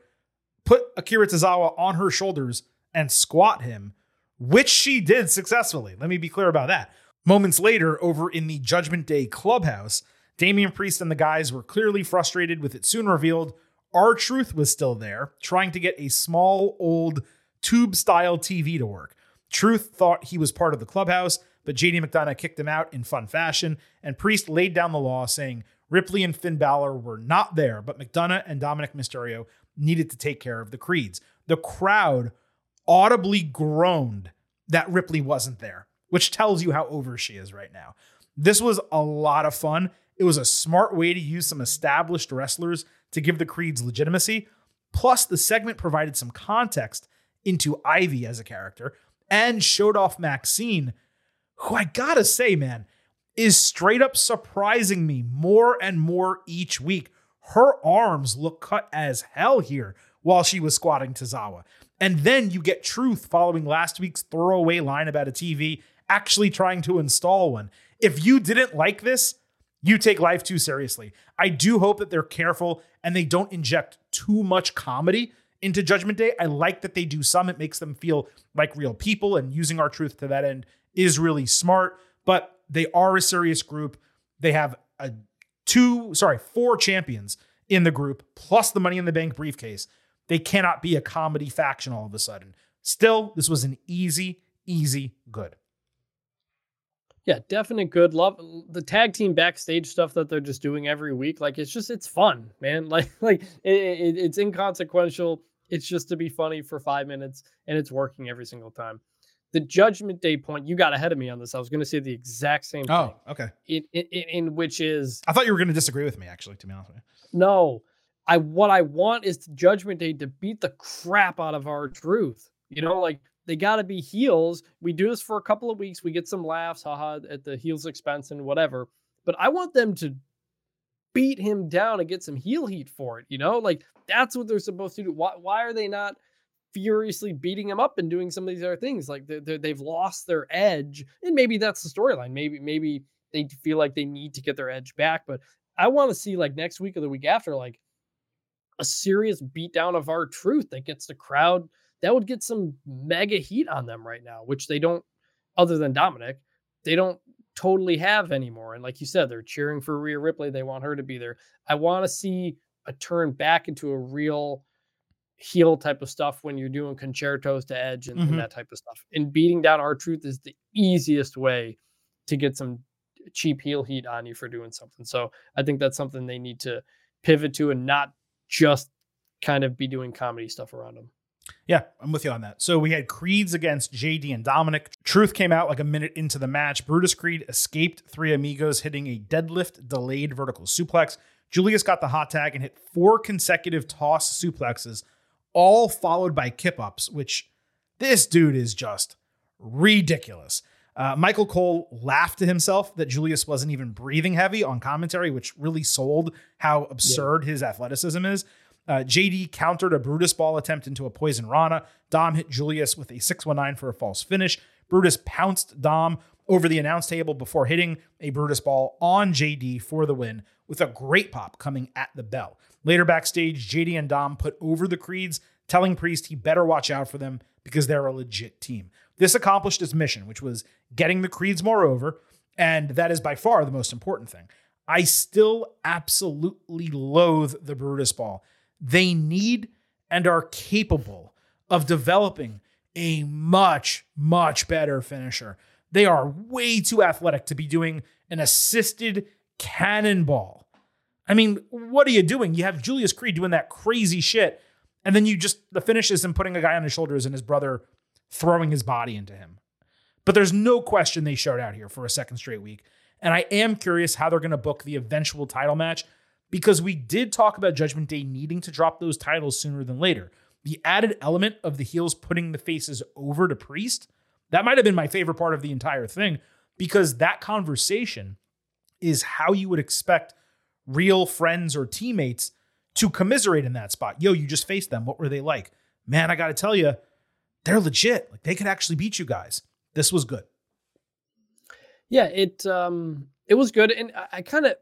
put Akira Tozawa on her shoulders and squat him, which she did successfully. Let me be clear about that. Moments later, over in the Judgment Day clubhouse, Damian Priest and the guys were clearly frustrated with it soon revealed R-Truth was still there, trying to get a small, old tube style TV to work. Truth thought he was part of the clubhouse, but JD McDonagh kicked him out in fun fashion, and Priest laid down the law, saying Ripley and Finn Balor were not there, but McDonagh and Dominic Mysterio needed to take care of the Creeds. The crowd audibly groaned that Ripley wasn't there, which tells you how over she is right now. This was a lot of fun. It was a smart way to use some established wrestlers to give the Creeds legitimacy. Plus, the segment provided some context into Ivy as a character and showed off Maxine, who I gotta say, man, is straight up surprising me more and more each week. Her arms look cut as hell here while she was squatting Tozawa. And then you get Truth following last week's throwaway line about a TV, actually trying to install one. If you didn't like this, you take life too seriously. I do hope that they're careful and they don't inject too much comedy into Judgment Day. I like that they do some. It makes them feel like real people, and using R-Truth to that end is really smart. But they are a serious group. They have a two, sorry, four champions in the group, plus the Money in the Bank briefcase. They cannot be a comedy faction all of a sudden. Still, this was an easy, easy good. Yeah, definite good. Love the tag team backstage stuff that they're just doing every week. Like it's just it's fun, man. Like like it, it, it's inconsequential. It's just to be funny for five minutes, and it's working every single time. The Judgment Day point, you got ahead of me on this. I was going to say the exact same oh, thing. Oh, okay. In, in, in which is I thought you were going to disagree with me, actually, to be honest with you. no, I what I want is Judgment Day to beat the crap out of R-Truth You know, like they got to be heels. We do this for a couple of weeks. We get some laughs, haha, at the heels' expense and whatever. But I want them to beat him down and get some heel heat for it. You know, like that's what they're supposed to do. Why, why are they not furiously beating him up and doing some of these other things? Like they're, they're, they've lost their edge, and maybe that's the storyline. Maybe maybe they feel like they need to get their edge back. But I want to see like next week or the week after, like a serious beatdown of R-Truth that gets the crowd. That would get some mega heat on them right now, which they don't. Other than Dominic, they don't totally have anymore. And like you said, they're cheering for Rhea Ripley. They want her to be there. I want to see a turn back into a real heel type of stuff when you're doing concertos to edge and, Mhm. and that type of stuff. And beating down R-Truth is the easiest way to get some cheap heel heat on you for doing something. So I think that's something they need to pivot to and not just kind of be doing comedy stuff around them. Yeah, I'm with you on that. So we had Creeds against JD and Dominic. Truth came out like a minute into the match. Brutus Creed escaped three amigos, hitting a deadlift delayed vertical suplex. Julius got the hot tag and hit four consecutive toss suplexes, all followed by kip ups, which this dude is just ridiculous. Uh, Michael Cole laughed to himself that Julius wasn't even breathing heavy on commentary, which really sold how absurd his athleticism is. Uh, JD countered a Brutus ball attempt into a poison Rana. Dom hit Julius with a 619 for a false finish. Brutus pounced Dom over the announce table before hitting a Brutus ball on JD for the win with a great pop coming at the bell. Later backstage, JD and Dom put over the Creeds, telling Priest he better watch out for them because they're a legit team. This accomplished its mission, which was getting the Creeds more over, and that is by far the most important thing. I still absolutely loathe the Brutus ball. They need and are capable of developing a much, much better finisher. They are way too athletic to be doing an assisted cannonball. I mean, what are you doing? You have Julius Creed doing that crazy shit, and then you just, the finish is him putting a guy on his shoulders and his brother throwing his body into him. But there's no question they showed out here for a second straight week. And I am curious how they're going to book the eventual title match because we did talk about Judgment Day needing to drop those titles sooner than later. The added element of the heels putting the faces over to Priest, that might have been my favorite part of the entire thing because that conversation is how you would expect real friends or teammates to commiserate in that spot. Yo, you just faced them. What were they like? Man, I got to tell you, they're legit. Like they could actually beat you guys. This was good. Yeah, it um it was good, and I, I kind of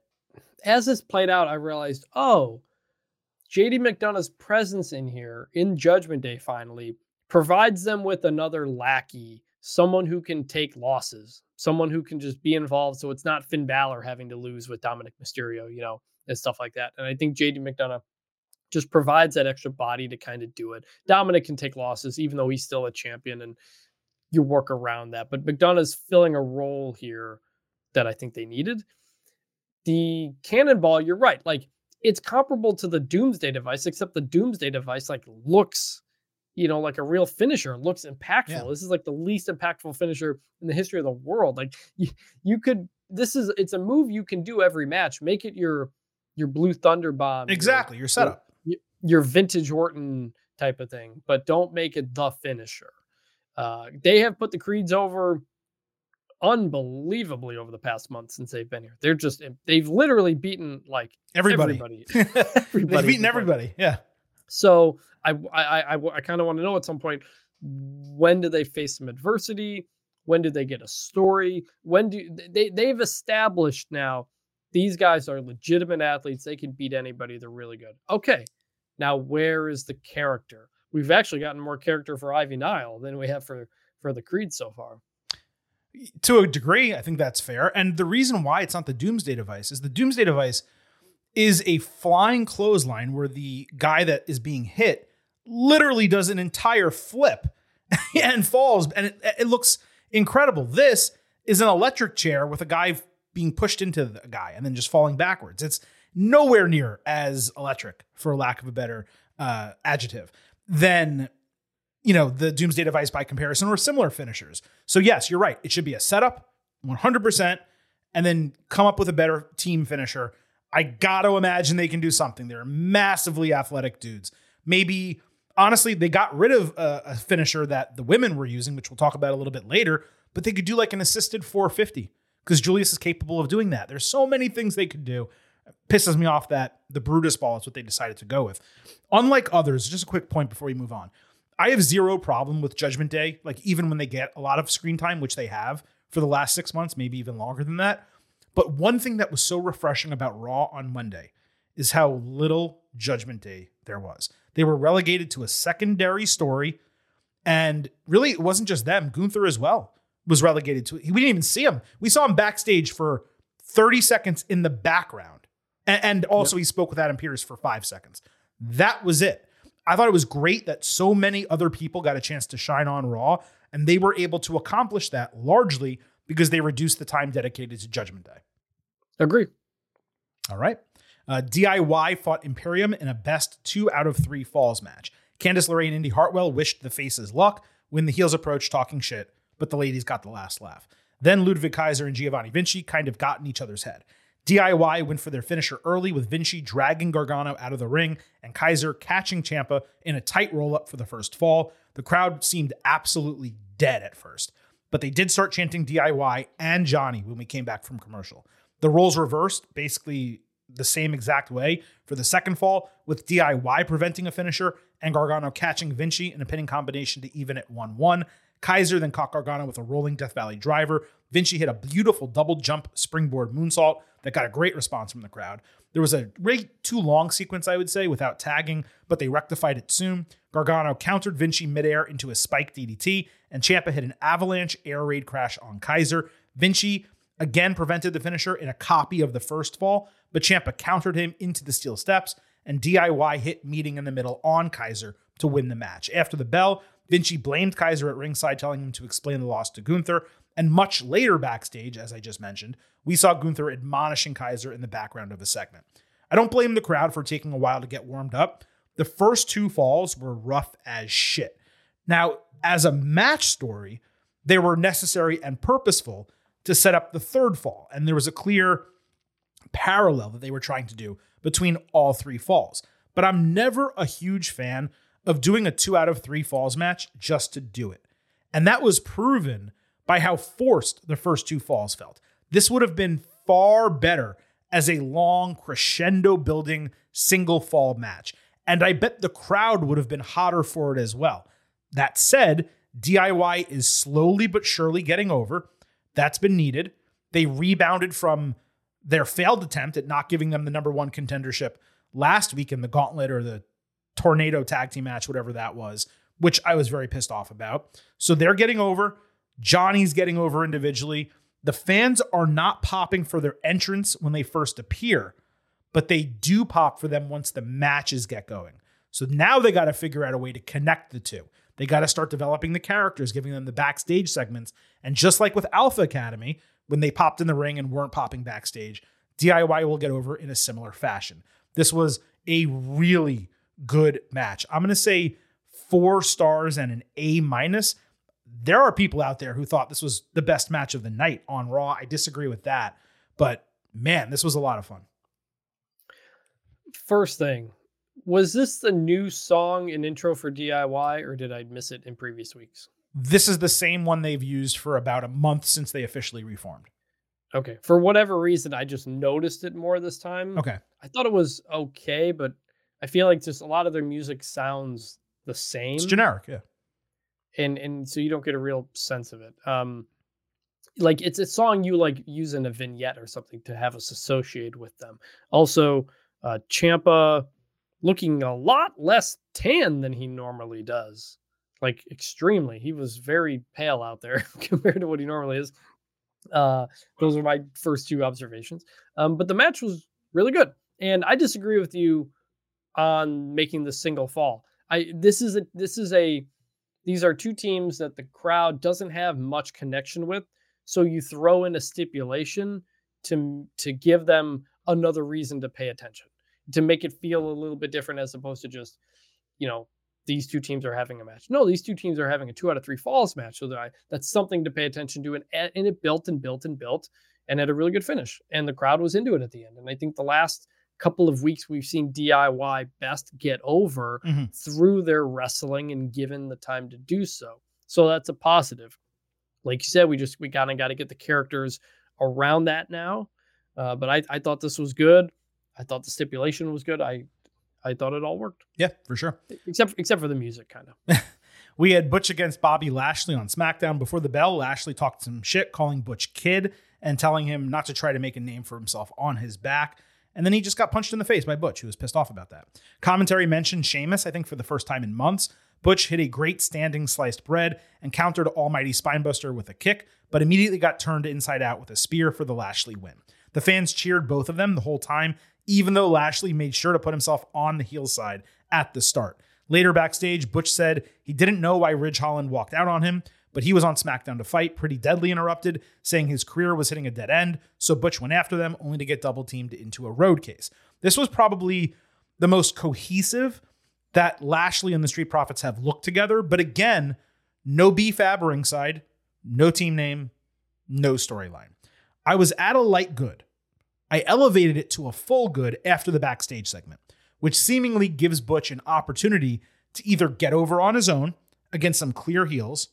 as this played out, I realized, oh, JD McDonagh's presence in here in Judgment Day finally provides them with another lackey, someone who can take losses, someone who can just be involved, so it's not Finn Balor having to lose with Dominic Mysterio, you know, and stuff like that. And I think JD McDonagh just provides that extra body to kind of do it. Dominic can take losses, even though he's still a champion, and you work around that. But McDonagh's filling a role here that I think they needed. The cannonball, you're right. Like it's comparable to the Doomsday device, except the Doomsday device like looks, you know, like a real finisher. Looks impactful. Yeah. This is like the least impactful finisher in the history of the world. Like you, you could. This is it's a move you can do every match. Make it your your Blue Thunder bomb. Exactly. Your setup. your vintage Orton type of thing, but don't make it the finisher. Uh, they have put the Creeds over unbelievably over the past month since they've been here. They're just they've literally beaten like Everybody. everybody. everybody. They've beaten at this point. everybody. Yeah. So I I I, I kind of want to know at some point when do they face some adversity? When do they get a story? When do they they've established now these guys are legitimate athletes. They can beat anybody. They're really good. Okay. Now where is the character? We've actually gotten more character for Ivy Nile than we have for for the Creed so far. to a degree, I think that's fair. And the reason why it's not the Doomsday device is the Doomsday device is a flying clothesline where the guy that is being hit literally does an entire flip and falls, and it, it looks incredible. This is an electric chair with a guy being pushed into the guy and then just falling backwards. It's nowhere near as electric, for lack of a better uh, adjective. than you know the Doomsday Device by comparison or similar finishers. So yes, you're right. It should be a setup, 100, percent and then come up with a better team finisher. I got to imagine they can do something. They're massively athletic dudes. Maybe honestly, they got rid of a, a finisher that the women were using, which we'll talk about a little bit later. But they could do like an assisted 450 because Julius is capable of doing that. There's so many things they could do. It pisses me off that the Brutus ball is what they decided to go with. Unlike others, just a quick point before we move on. I have zero problem with Judgment Day, like even when they get a lot of screen time, which they have for the last six months, maybe even longer than that. But one thing that was so refreshing about Raw on Monday is how little Judgment Day there was. They were relegated to a secondary story. And really, it wasn't just them. Gunther as well was relegated to it. We didn't even see him. We saw him backstage for 30 seconds in the background. And, and also, yep. he spoke with Adam Pearce for five seconds. That was it. I thought it was great that so many other people got a chance to shine on Raw, and they were able to accomplish that largely because they reduce the time dedicated to Judgment Day. Agree. All right. Uh, DIY fought Imperium in a best two out of three falls match. Candice LeRae and Indy Hartwell wished the faces luck when the heels approached talking shit, but the ladies got the last laugh. Then Ludwig Kaiser and Giovanni Vinci kind of got in each other's head. DIY went for their finisher early with Vinci dragging Gargano out of the ring and Kaiser catching Ciampa in a tight roll up for the first fall. The crowd seemed absolutely dead at first, but they did start chanting DIY and Johnny when we came back from commercial. The roles reversed, basically the same exact way for the second fall, with DIY preventing a finisher and Gargano catching Vinci in a pinning combination to even at 1 1. Kaiser then caught Gargano with a rolling Death Valley driver. Vinci hit a beautiful double jump springboard moonsault that got a great response from the crowd. There was a way too long sequence, I would say, without tagging, but they rectified it soon. Gargano countered Vinci midair into a spike DDT, and Ciampa hit an avalanche air raid crash on Kaiser. Vinci again prevented the finisher in a copy of the first fall, but Ciampa countered him into the steel steps, and DIY hit meeting in the middle on Kaiser to win the match. After the bell, Vinci blamed Kaiser at ringside, telling him to explain the loss to Gunther. And much later backstage, as I just mentioned, we saw Gunther admonishing Kaiser in the background of the segment. I don't blame the crowd for taking a while to get warmed up. The first two falls were rough as shit. Now, as a match story, they were necessary and purposeful to set up the third fall. And there was a clear parallel that they were trying to do between all three falls. But I'm never a huge fan of doing a two out of three falls match just to do it. And that was proven by how forced the first two falls felt. This would have been far better as a long crescendo building single fall match. And I bet the crowd would have been hotter for it as well. That said, DIY is slowly but surely getting over. That's been needed. They rebounded from their failed attempt at not giving them the number one contendership last week in the gauntlet or the tornado tag team match, whatever that was, which I was very pissed off about. So they're getting over. Johnny's getting over individually. The fans are not popping for their entrance when they first appear, but they do pop for them once the matches get going. So now they got to figure out a way to connect the two. They got to start developing the characters, giving them the backstage segments. And just like with Alpha Academy, when they popped in the ring and weren't popping backstage, DIY will get over in a similar fashion. This was a really good match. I'm going to say four stars and an A minus. There are people out there who thought this was the best match of the night on Raw. I disagree with that. But man, this was a lot of fun. First thing, was this the new song and intro for DIY, or did I miss it in previous weeks? This is the same one they've used for about a month since they officially reformed. Okay. For whatever reason, I just noticed it more this time. Okay. I thought it was okay, but I feel like just a lot of their music sounds the same. It's generic, yeah. And and so you don't get a real sense of it. Um like it's a song you like use in a vignette or something to have us associate with them. Also, uh Ciampa looking a lot less tan than he normally does. Like extremely. He was very pale out there compared to what he normally is. Uh, those are my first two observations. Um, but the match was really good. And I disagree with you on making the single fall. I this is a this is a these are two teams that the crowd doesn't have much connection with. So you throw in a stipulation to to give them another reason to pay attention to make it feel a little bit different as opposed to just, you know, these two teams are having a match. No, these two teams are having a two out of three falls match. So that I, that's something to pay attention to. And, and it built and built and built and had a really good finish. And the crowd was into it at the end. And I think the last couple of weeks we've seen DIY best get over Mhm. through their wrestling and given the time to do so. So that's a positive. Like you said, we just we kind of got to get the characters around that now. Uh, but I, I thought this was good. I thought the stipulation was good. I I thought it all worked, Yeah, for sure. except except for the music, kind of. We had Butch against Bobby Lashley on SmackDown. Before the bell, Lashley talked some shit, calling Butch kid and telling him not to try to make a name for himself on his back. And then he just got punched in the face by Butch, who was pissed off about that. Commentary mentioned Sheamus, I think for the first time in months. Butch hit a great standing sliced bread and countered Almighty Spinebuster with a kick, but immediately got turned inside out with a spear for the Lashley win. The fans cheered both of them the whole time, even though Lashley made sure to put himself on the heel side at the start. Later backstage, Butch said he didn't know why Ridge Holland walked out on him, but he was on SmackDown to fight. Pretty Deadly interrupted, saying his career was hitting a dead end, so Butch went after them, only to get double teamed into a road case. This was probably the most cohesive that Lashley and the Street Profits have looked together, but again, no B-Fab ringside, no team name, no storyline. I was at a light good. I elevated it to a full good after the backstage segment, which seemingly gives Butch an opportunity to either get over on his own against some clear heels,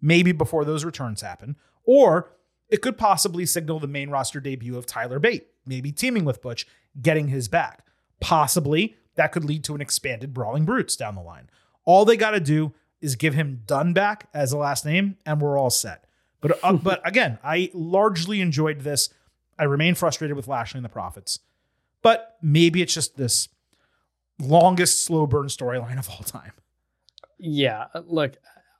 maybe before those returns happen, or it could possibly signal the main roster debut of Tyler Bate, maybe teaming with Butch, getting his back. Possibly that could lead to an expanded Brawling Brutes down the line. All they got to do is give him Dunne back as a last name, and we're all set. But uh, but again, I largely enjoyed this. I remain frustrated with Lashley and the Profits, but maybe it's just this longest slow burn storyline of all time. Yeah, look,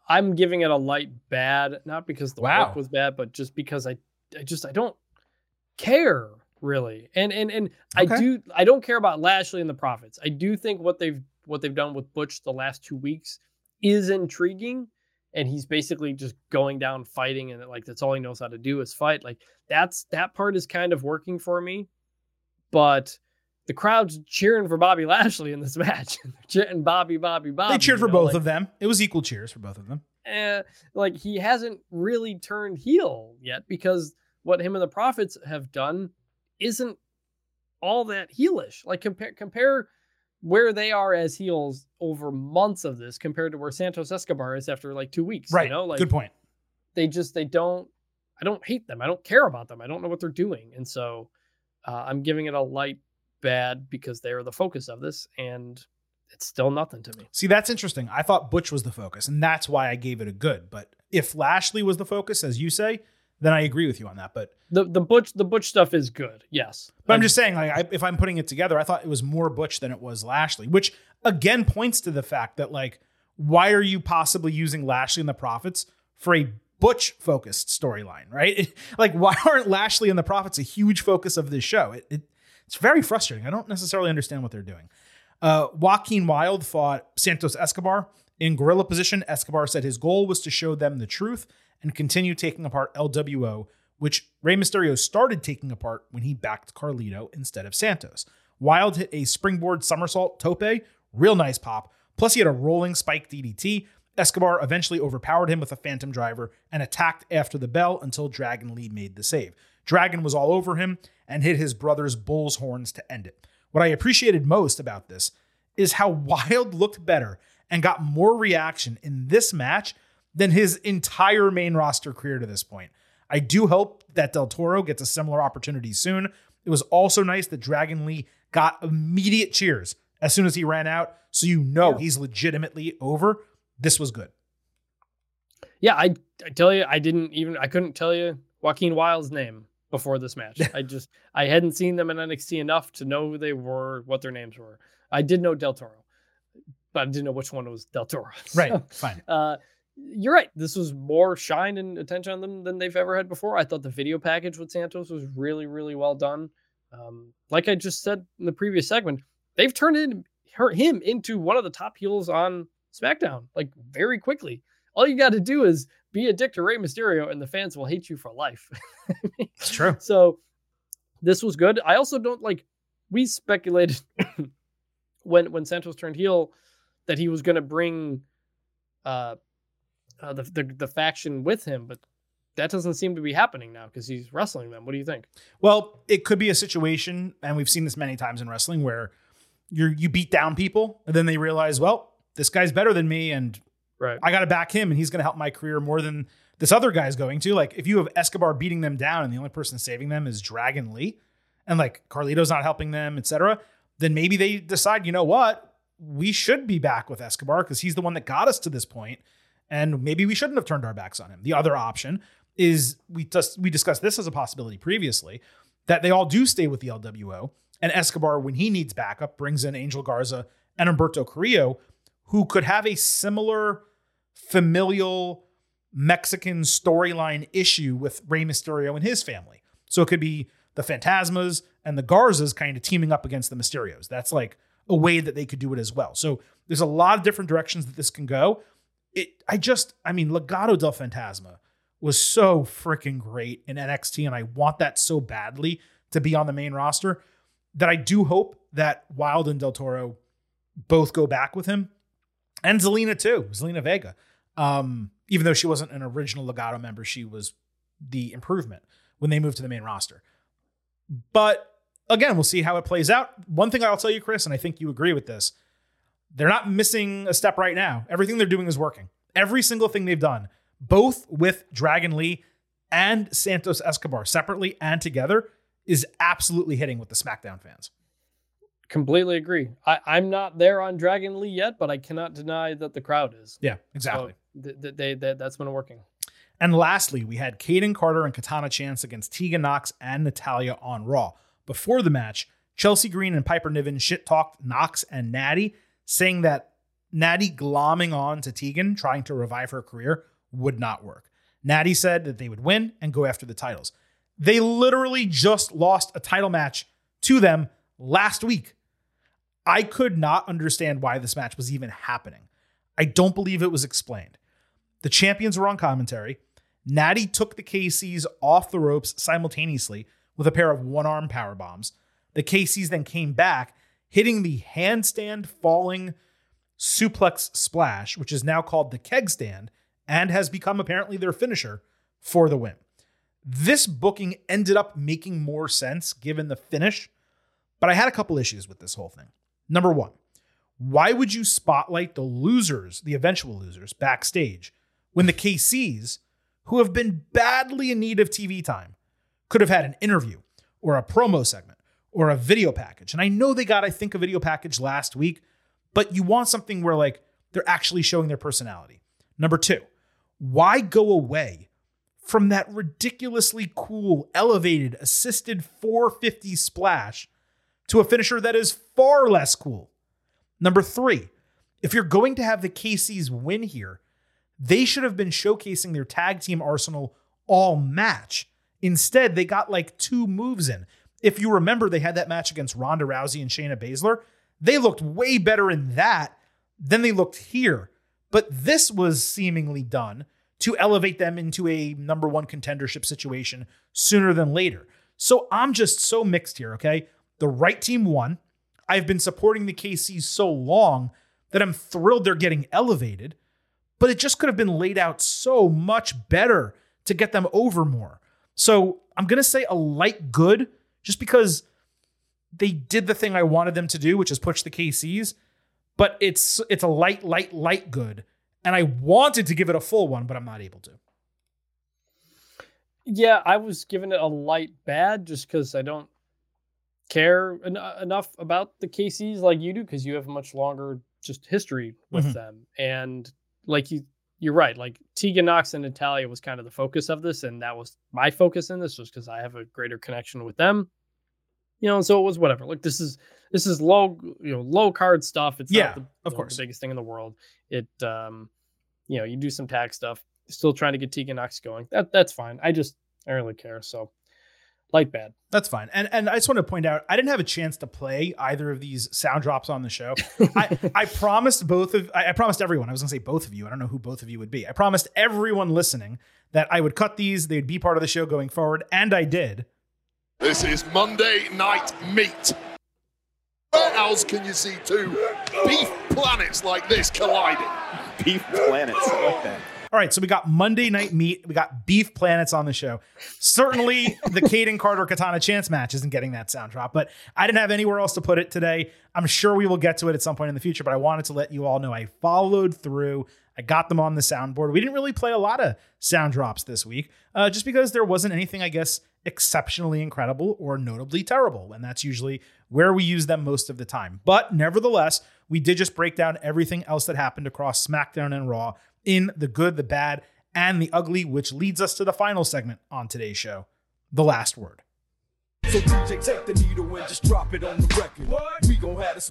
I'm giving it a light bad, not because the Wow. work was bad, but just because I, I just I don't care really, and and and Okay. I do I don't care about Lashley and the Profits. I do think what they've what they've done with Butch the last two weeks is intriguing, and he's basically just going down fighting, and like that's all he knows how to do is fight. Like that's that part is kind of working for me, but. The crowd's cheering for Bobby Lashley in this match. They're cheering Bobby, Bobby, Bobby. they cheered for know, both like- of them. It was equal cheers for both of them. eh, like he hasn't really turned heel yet because what him and the Profits have done isn't all that heelish. Like compare compare where they are as heels over months of this compared to where Santos Escobar is after like two weeks. Right. You know, like Good point. they just they don't I don't hate them. I don't care about them. I don't know what they're doing. And so uh, I'm giving it a light bad because they are the focus of this and it's still nothing to me. See, that's interesting. I thought Butch was the focus, and that's why I gave it a good. But if Lashley was the focus, as you say, then I agree with you on that. But The the butch the butch stuff is good. Yes. But I'm just saying, like, I, if I'm putting it together, I thought it was more Butch than it was Lashley, which again points to the fact that, like, why are you possibly using Lashley and the Profits for a Butch focused storyline, right? like, why aren't Lashley and the Profits a huge focus of this show? It, it, it's very frustrating. I don't necessarily understand what they're doing. Uh, Joaquin Wilde fought Santos Escobar. In gorilla position, Escobar said his goal was to show them the truth and continue taking apart LWO, which Rey Mysterio started taking apart when he backed Carlito instead of Santos. Wilde hit a springboard somersault tope, real nice pop. Plus, he had a rolling spike DDT. Escobar eventually overpowered him with a phantom driver and attacked after the bell until Dragon Lee made the save. Dragon was all over him and hit his brother's bull's horns to end it. What I appreciated most about this is how Wilde looked better and got more reaction in this match than his entire main roster career to this point. I do hope that Del Toro gets a similar opportunity soon. It was also nice that Dragon Lee got immediate cheers as soon as he ran out, so you know he's legitimately over. This was good. Yeah, I I tell you, I didn't even I couldn't tell you Joaquin Wilde's name before this match. I just I hadn't seen them in NXT enough to know who they were, what their names were. I did know Del Toro, but I didn't know which one was Del Toro. Right, fine. uh, you're right. This was more shine and attention on them than they've ever had before. I thought the video package with Santos was really, really well done. Um, like I just said in the previous segment, they've turned in, her, him into one of the top heels on SmackDown, like very quickly. All you got to do is be a dick to Rey Mysterio, and the fans will hate you for life. It's true. So this was good. I also don't like. We speculated when when Santos turned heel that he was going to bring uh, uh the, the the faction with him, but that doesn't seem to be happening now because he's wrestling them. What do you think? Well, it could be a situation, and we've seen this many times in wrestling, where you you beat down people, and then they realize, well, this guy's better than me, and Right. I got to back him, and he's going to help my career more than this other guy's going to. Like, if you have Escobar beating them down, and the only person saving them is Dragon Lee, and like Carlito's not helping them, etc., then maybe they decide, you know what, we should be back with Escobar because he's the one that got us to this point, and maybe we shouldn't have turned our backs on him. The other option is we just we discussed this as a possibility previously that they all do stay with the LWO, and Escobar, when he needs backup, brings in Angel Garza and Humberto Carrillo, who could have a similar familial Mexican storyline issue with Rey Mysterio and his family. So it could be the Phantasmas and the Garzas kind of teaming up against the Mysterios. That's like a way that they could do it as well. So there's a lot of different directions that this can go. It, I just, I mean, Legado del Fantasma was so freaking great in NXT, and I want that so badly to be on the main roster that I do hope that Wilde and Del Toro both go back with him, and Zelina too, Zelina Vega. Um, even though she wasn't an original Legado member, she was the improvement when they moved to the main roster. But again, we'll see how it plays out. One thing I'll tell you, Chris, and I think you agree with this, they're not missing a step right now. Everything they're doing is working. Every single thing they've done, both with Dragon Lee and Santos Escobar separately and together, is absolutely hitting with the SmackDown fans. Completely agree. I, I'm not there on Dragon Lee yet, but I cannot deny that the crowd is. Yeah, exactly. So th- th- they, they, that's been working. And lastly, we had Kayden Carter and Katana Chance against Tegan Knox and Natalya on Raw. Before the match, Chelsea Green and Piper Niven shit talked Knox and Natty, saying that Natty glomming on to Tegan, trying to revive her career, would not work. Natty said that they would win and go after the titles. They literally just lost a title match to them last week. I could not understand why this match was even happening. I don't believe it was explained. The champions were on commentary. Natty took the KCs off the ropes simultaneously with a pair of one arm power bombs. The KCs then came back, hitting the handstand falling suplex splash, which is now called the keg stand and has become apparently their finisher for the win. This booking ended up making more sense given the finish, but I had a couple issues with this whole thing. Number one, why would you spotlight the losers, the eventual losers, backstage when the KCs, who have been badly in need of TV time, could have had an interview or a promo segment or a video package? And I know they got, I think, a video package last week, but you want something where like they're actually showing their personality. Number two, why go away from that ridiculously cool, elevated, assisted 450 splash to a finisher that is far less cool? Number three, if you're going to have the KCs win here, they should have been showcasing their tag team arsenal all match. Instead, they got like two moves in. If you remember, they had that match against Ronda Rousey and Shayna Baszler. They looked way better in that than they looked here. But this was seemingly done to elevate them into a number one contendership situation sooner than later. So I'm just so mixed here, okay? The right team won. I've been supporting the KCs so long that I'm thrilled they're getting elevated, but it just could have been laid out so much better to get them over more. So I'm going to say a light good just because they did the thing I wanted them to do, which is push the KCs, but it's it's a light, light, light good. And I wanted to give it a full one, but I'm not able to. Yeah, I was giving it a light bad just because I don't care en- enough about the KCs like you do because you have a much longer just history with Mhm. them. And like you, you're right. Like Tegan Knox and Natalya was kind of the focus of this, and that was my focus in this, just because I have a greater connection with them. You know, and so it was whatever. Like this is this is low, you know, low card stuff. It's Yeah, not the, of course. the biggest thing in the world. It, um, you know, you do some tag stuff. Still trying to get Tegan Knox going. That that's fine. I just I don't really care. So light bad. That's fine. And and I just want to point out, I didn't have a chance to play either of these sound drops on the show. I, I promised both of I, I promised everyone, I was gonna say both of you. I don't know who both of you would be. I promised everyone listening that I would cut these, they'd be part of the show going forward, and I did. This is Monday Night Meat. Where else can you see two beef planets like this colliding? Beef planets. Like that. All right, so we got Monday Night Meat. We got Beef Planets on the show. Certainly, the Kayden Carter Katana Chance match isn't getting that sound drop, but I didn't have anywhere else to put it today. I'm sure we will get to it at some point in the future, but I wanted to let you all know I followed through. I got them on the soundboard. We didn't really play a lot of sound drops this week, uh, just because there wasn't anything, I guess, exceptionally incredible or notably terrible. And that's usually where we use them most of the time. But nevertheless, we did just break down everything else that happened across SmackDown and Raw in the good, the bad, and the ugly, which leads us to the final segment on today's show the last word. So DJ, take the needle and just drop it on the record. We gon' have this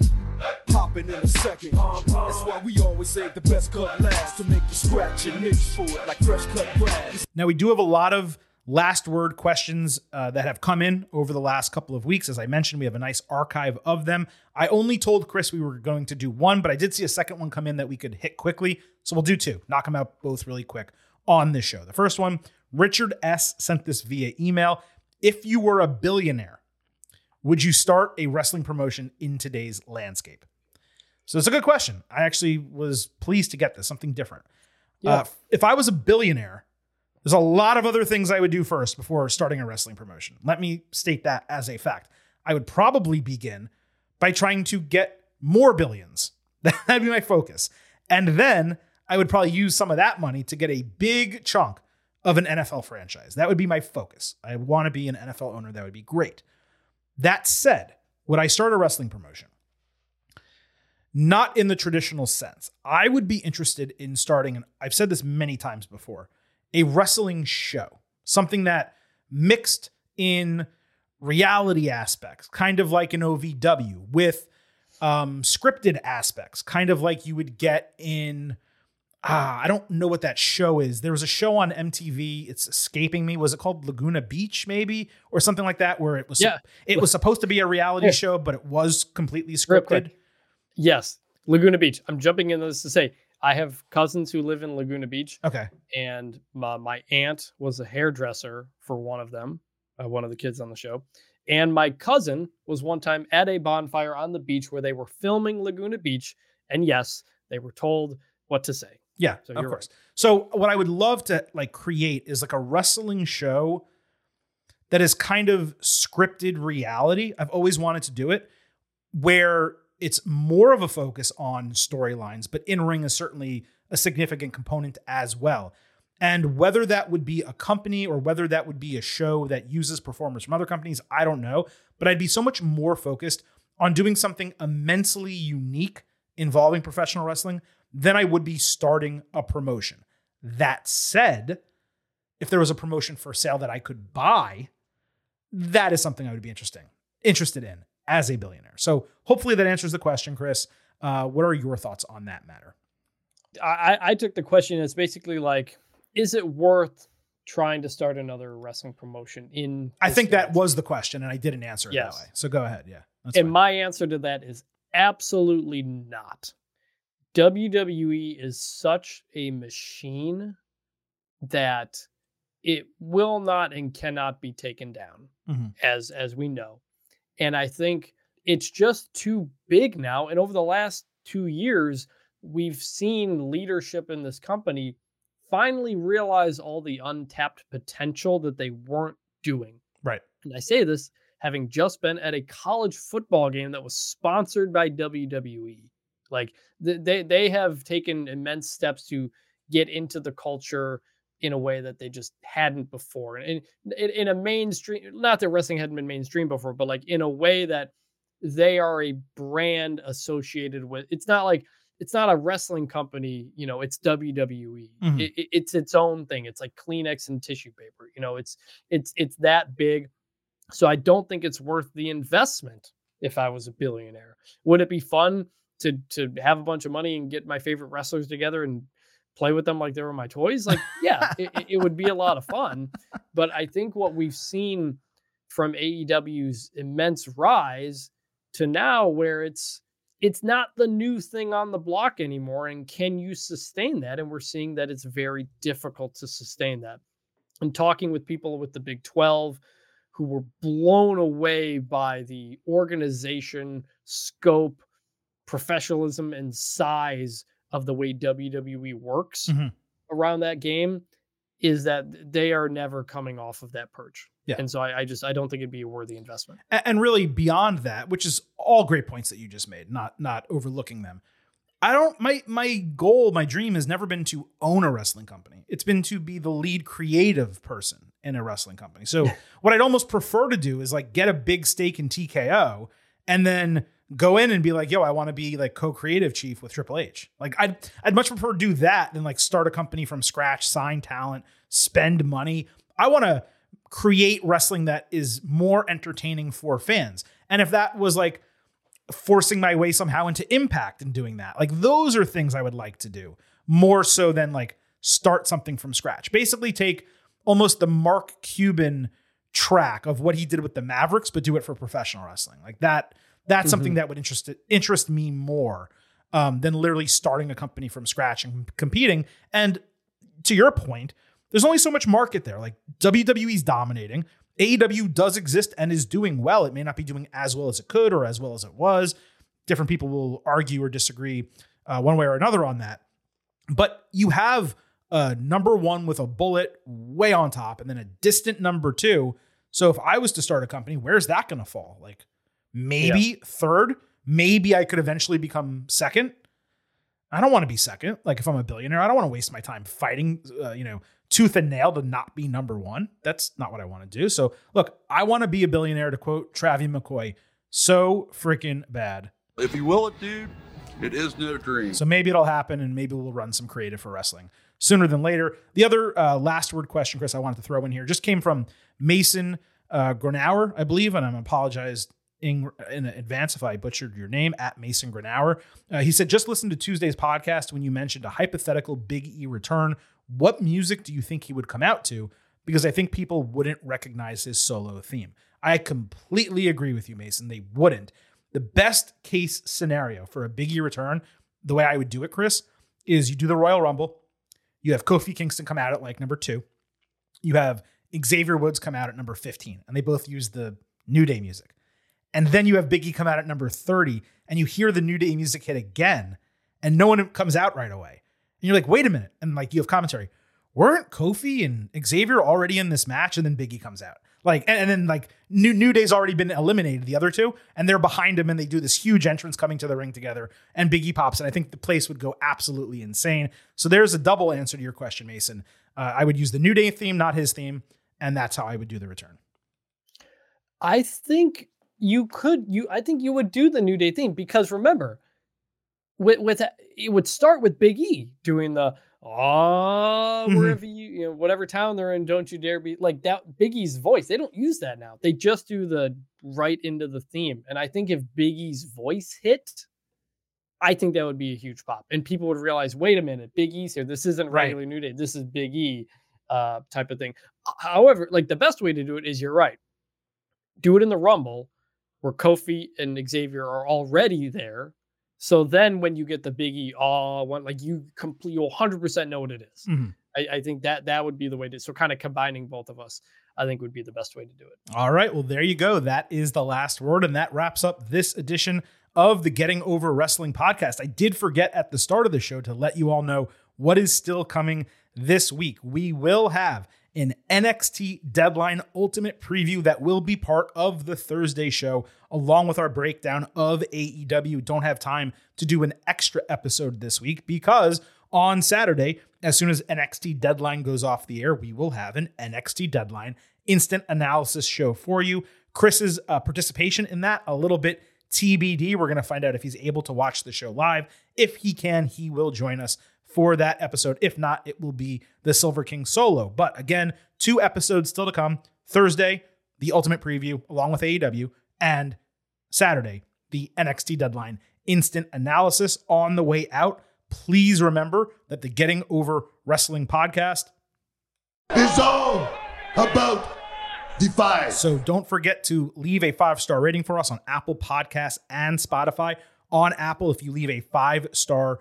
popping in a second. That's why we always save the best cut last to make you scratch and itch for it like fresh cut grass. Now, we do have a lot of last word questions uh, that have come in over the last couple of weeks. As I mentioned, we have a nice archive of them. I only told Chris we were going to do one, but I did see a second one come in that we could hit quickly. So we'll do two, knock them out both really quick on this show. The first one, Richard S. sent this via email. If you were a billionaire, would you start a wrestling promotion in today's landscape? So it's a good question. I actually was pleased to get this, something different. Uh, if I was a billionaire, there's a lot of other things I would do first before starting a wrestling promotion. Let me state that as a fact. I would probably begin by trying to get more billions. That'd be my focus. And then I would probably use some of that money to get a big chunk of an NFL franchise. That would be my focus. I want to be an NFL owner. That would be great. That said, would I start a wrestling promotion? Not in the traditional sense. I would be interested in starting, and I've said this many times before, a wrestling show, something that mixed in reality aspects, kind of like an OVW, with um, scripted aspects, kind of like you would get in. Ah, I don't know what that show is. There was a show on MTV. It's escaping me. Was it called Laguna Beach, maybe, or something like that, where it was Yeah. it was supposed to be a reality Yeah. show, but it was completely scripted. Yes, Laguna Beach. I'm jumping into this to say I have cousins who live in Laguna Beach, Okay, and my, my aunt was a hairdresser for one of them, uh, one of the kids on the show. And my cousin was one time at a bonfire on the beach where they were filming Laguna Beach. And yes, they were told what to say. Yeah, So of course. So what I would love to like create is like a wrestling show that is kind of scripted reality. I've always wanted to do it where it's more of a focus on storylines, but in ring is certainly a significant component as well. And whether that would be a company or whether that would be a show that uses performers from other companies, I don't know. But I'd be so much more focused on doing something immensely unique involving professional wrestling than I would be starting a promotion. That said, if there was a promotion for sale that I could buy, that is something I would be interesting interested in as a billionaire. So hopefully that answers the question, Chris. Uh, what are your thoughts on that matter? I, I- took the question as basically like, is it worth trying to start another wrestling promotion in? I think that was the question, and I didn't answer it Yes. that way. So go ahead. Yeah. That's and fine. my answer to that is absolutely not. WWE is such a machine that it will not and cannot be taken down Mhm. as as we know. And I think it's just too big now and over the last 2 years we've seen leadership in this company finally realize all the untapped potential that they weren't doing. right. And I say this having just been at a college football game that was sponsored by WWE. Like they they have taken immense steps to get into the culture in a way that they just hadn't before. And in, in a mainstream, not that wrestling hadn't been mainstream before, but like in a way that they are a brand associated with. It's not like it's not a wrestling company, you know, it's WWE. Mhm. It- it- it's its own thing. It's like Kleenex and tissue paper. You know, it's it's it's that big. So I don't think it's worth the investment if I was a billionaire. Would it be fun to to have a bunch of money and get my favorite wrestlers together and play with them like they were my toys? Like, yeah, it, it- would be a lot of fun. But I think what we've seen from AEW's immense rise to now where it's it's not the new thing on the block anymore and can you sustain that and we're seeing that it's very difficult to sustain that and talking with people with the big 12 who were blown away by the organization, scope, professionalism, and size of the way WWE works Mhm. around that game is that they are never coming off of that perch. Yeah. And so I, I just I don't think it'd be a worthy investment. And really beyond that, which is all great points that you just made, not not overlooking them. I don't my my goal, my dream has never been to own a wrestling company. It's been to be the lead creative person in a wrestling company. So what I'd almost prefer to do is like get a big stake in TKO and then go in and be like, yo, I want to be like co-creative chief with Triple H. Like I'd I'd much prefer to do that than like start a company from scratch, sign talent, spend money. I want to create wrestling that is more entertaining for fans. And if that was like forcing my way somehow into impact and doing that, like those are things I would like to do more so than like start something from scratch. Basically, take almost the Mark Cuban track of what he did with the Mavericks, but do it for professional wrestling. Like that, that's something that would interest interest me more um, than literally starting a company from scratch and competing. And to your point, there's only so much market there. Like WWE's dominating. AEW does exist and is doing well. It may not be doing as well as it could or as well as it was. Different people will argue or disagree uh, one way or another on that. But you have a number one with a bullet way on top and then a distant number two. So if I was to start a company, where's that going to fall? Like maybe third. Maybe I could eventually become second. I don't want to be second. Like if I'm a billionaire, I don't want to waste my time fighting, uh, you know, tooth and nail to not be number one. That's not what I want to do. So look, I want to be a billionaire to quote Travie McCoy, so freaking bad. If you will it, dude, it is no dream. So maybe it'll happen and maybe we'll run some creative for wrestling sooner than later. The other uh, last word question, Chris, I wanted to throw in here just came from Mason uh, Granauer, I believe, and I'm apologized in, in advance if I butchered your name at Mason Granauer. Uh, he said, just listen to Tuesday's podcast when you mentioned a hypothetical Big E return. What music do you think he would come out to? Because I think people wouldn't recognize his solo theme. I completely agree with you, Mason. They wouldn't. The best case scenario for a Big E return, the way I would do it, Chris, is you do the Royal Rumble. You have Kofi Kingston come out at like number two. You have Xavier Woods come out at number 15, and they both use the New Day music. And then you have Biggie come out at number 30, and you hear the New Day music hit again, and no one comes out right away. And you're like, wait a minute. And like you have commentary. Weren't Kofi and Xavier already in this match? And then Biggie comes out. Like, and, and then like New New Day's already been eliminated, the other two, and they're behind him and they do this huge entrance coming to the ring together, and Biggie pops, and I think the place would go absolutely insane. So there's a double answer to your question, Mason. Uh, I would use the New Day theme, not his theme, and that's how I would do the return. I think you could you I think you would do the New Day theme because remember, with with uh, it would start with Big E doing the oh wherever you you know whatever town they're in, don't you dare be like that Big E's voice. They don't use that now. They just do the right into the theme. And I think if Big E's voice hit, I think that would be a huge pop. And people would realize, wait a minute, Big E's here. This isn't Right. regular New Day. This is Big E uh type of thing. However, like the best way to do it is you're right. Do it in the Rumble where Kofi and Xavier are already there. So then when you get the biggie, oh, one like you complete, you'll 100% know what it is. Mhm. I, I think that that would be the way to. So kind of combining both of us, I think would be the best way to do it. All right. Well, there you go. That is the last word. And that wraps up this edition of the Getting Over Wrestling podcast. I did forget at the start of the show to let you all know what is still coming this week. We will have an NXT Deadline Ultimate preview that will be part of the Thursday show, along with our breakdown of AEW. Don't have time to do an extra episode this week because on Saturday, as soon as NXT Deadline goes off the air, we will have an NXT Deadline instant analysis show for you. Chris's uh, participation in that a little bit TBD. We're going to find out if he's able to watch the show live. If he can, he will join us for that episode. If not, it will be the Silver King solo. But again, two episodes still to come. Thursday, the ultimate preview along with AEW, and Saturday, the NXT deadline instant analysis on the way out. Please remember that the Getting Over Wrestling podcast is all about Defy. So don't forget to leave a five star rating for us on Apple Podcasts and Spotify. On Apple, if you leave a five star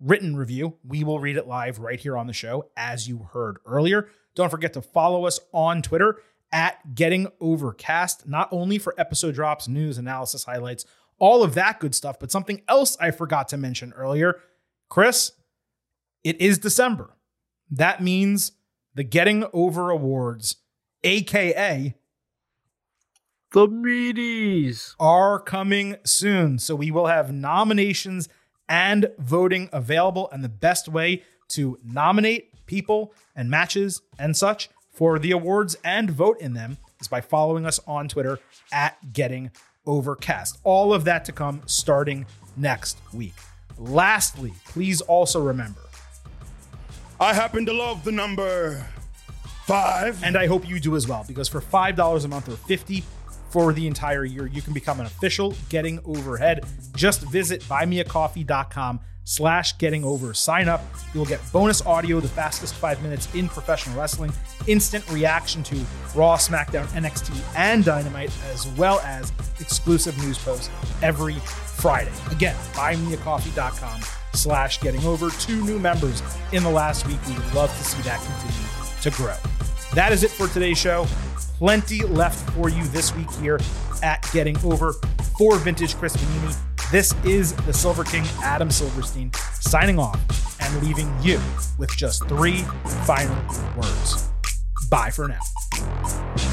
written review, we will read it live right here on the show, as you heard earlier. Don't forget to follow us on Twitter at Getting Overcast, not only for episode drops, news, analysis, highlights, all of that good stuff, but something else I forgot to mention earlier. Chris, it is December. That means the Getting Over Awards, aka the meaties, are coming soon. So we will have nominations and voting available. And the best way to nominate people and matches and such for the awards and vote in them is by following us on Twitter at Getting Overcast. All of that to come starting next week. Lastly, please also remember I happen to love the number five. And I hope you do as well, because for $5 a month or 50 for the entire year, you can become an official Getting Overhead. Just visit buymeacoffee.com slash getting over. Sign up. You will get bonus audio, the fastest five minutes in professional wrestling, instant reaction to Raw, SmackDown, NXT, and Dynamite, as well as exclusive news posts every Friday. Again, buymeacoffee.com slash getting over. Two new members in the last week. We would love to see that continue to grow. That is it for today's show. Plenty left for you this week here at Getting Over for Vintage Chris Vannini. This is the Silver King, Adam Silverstein, signing off and leaving you with just three final words. Bye for now.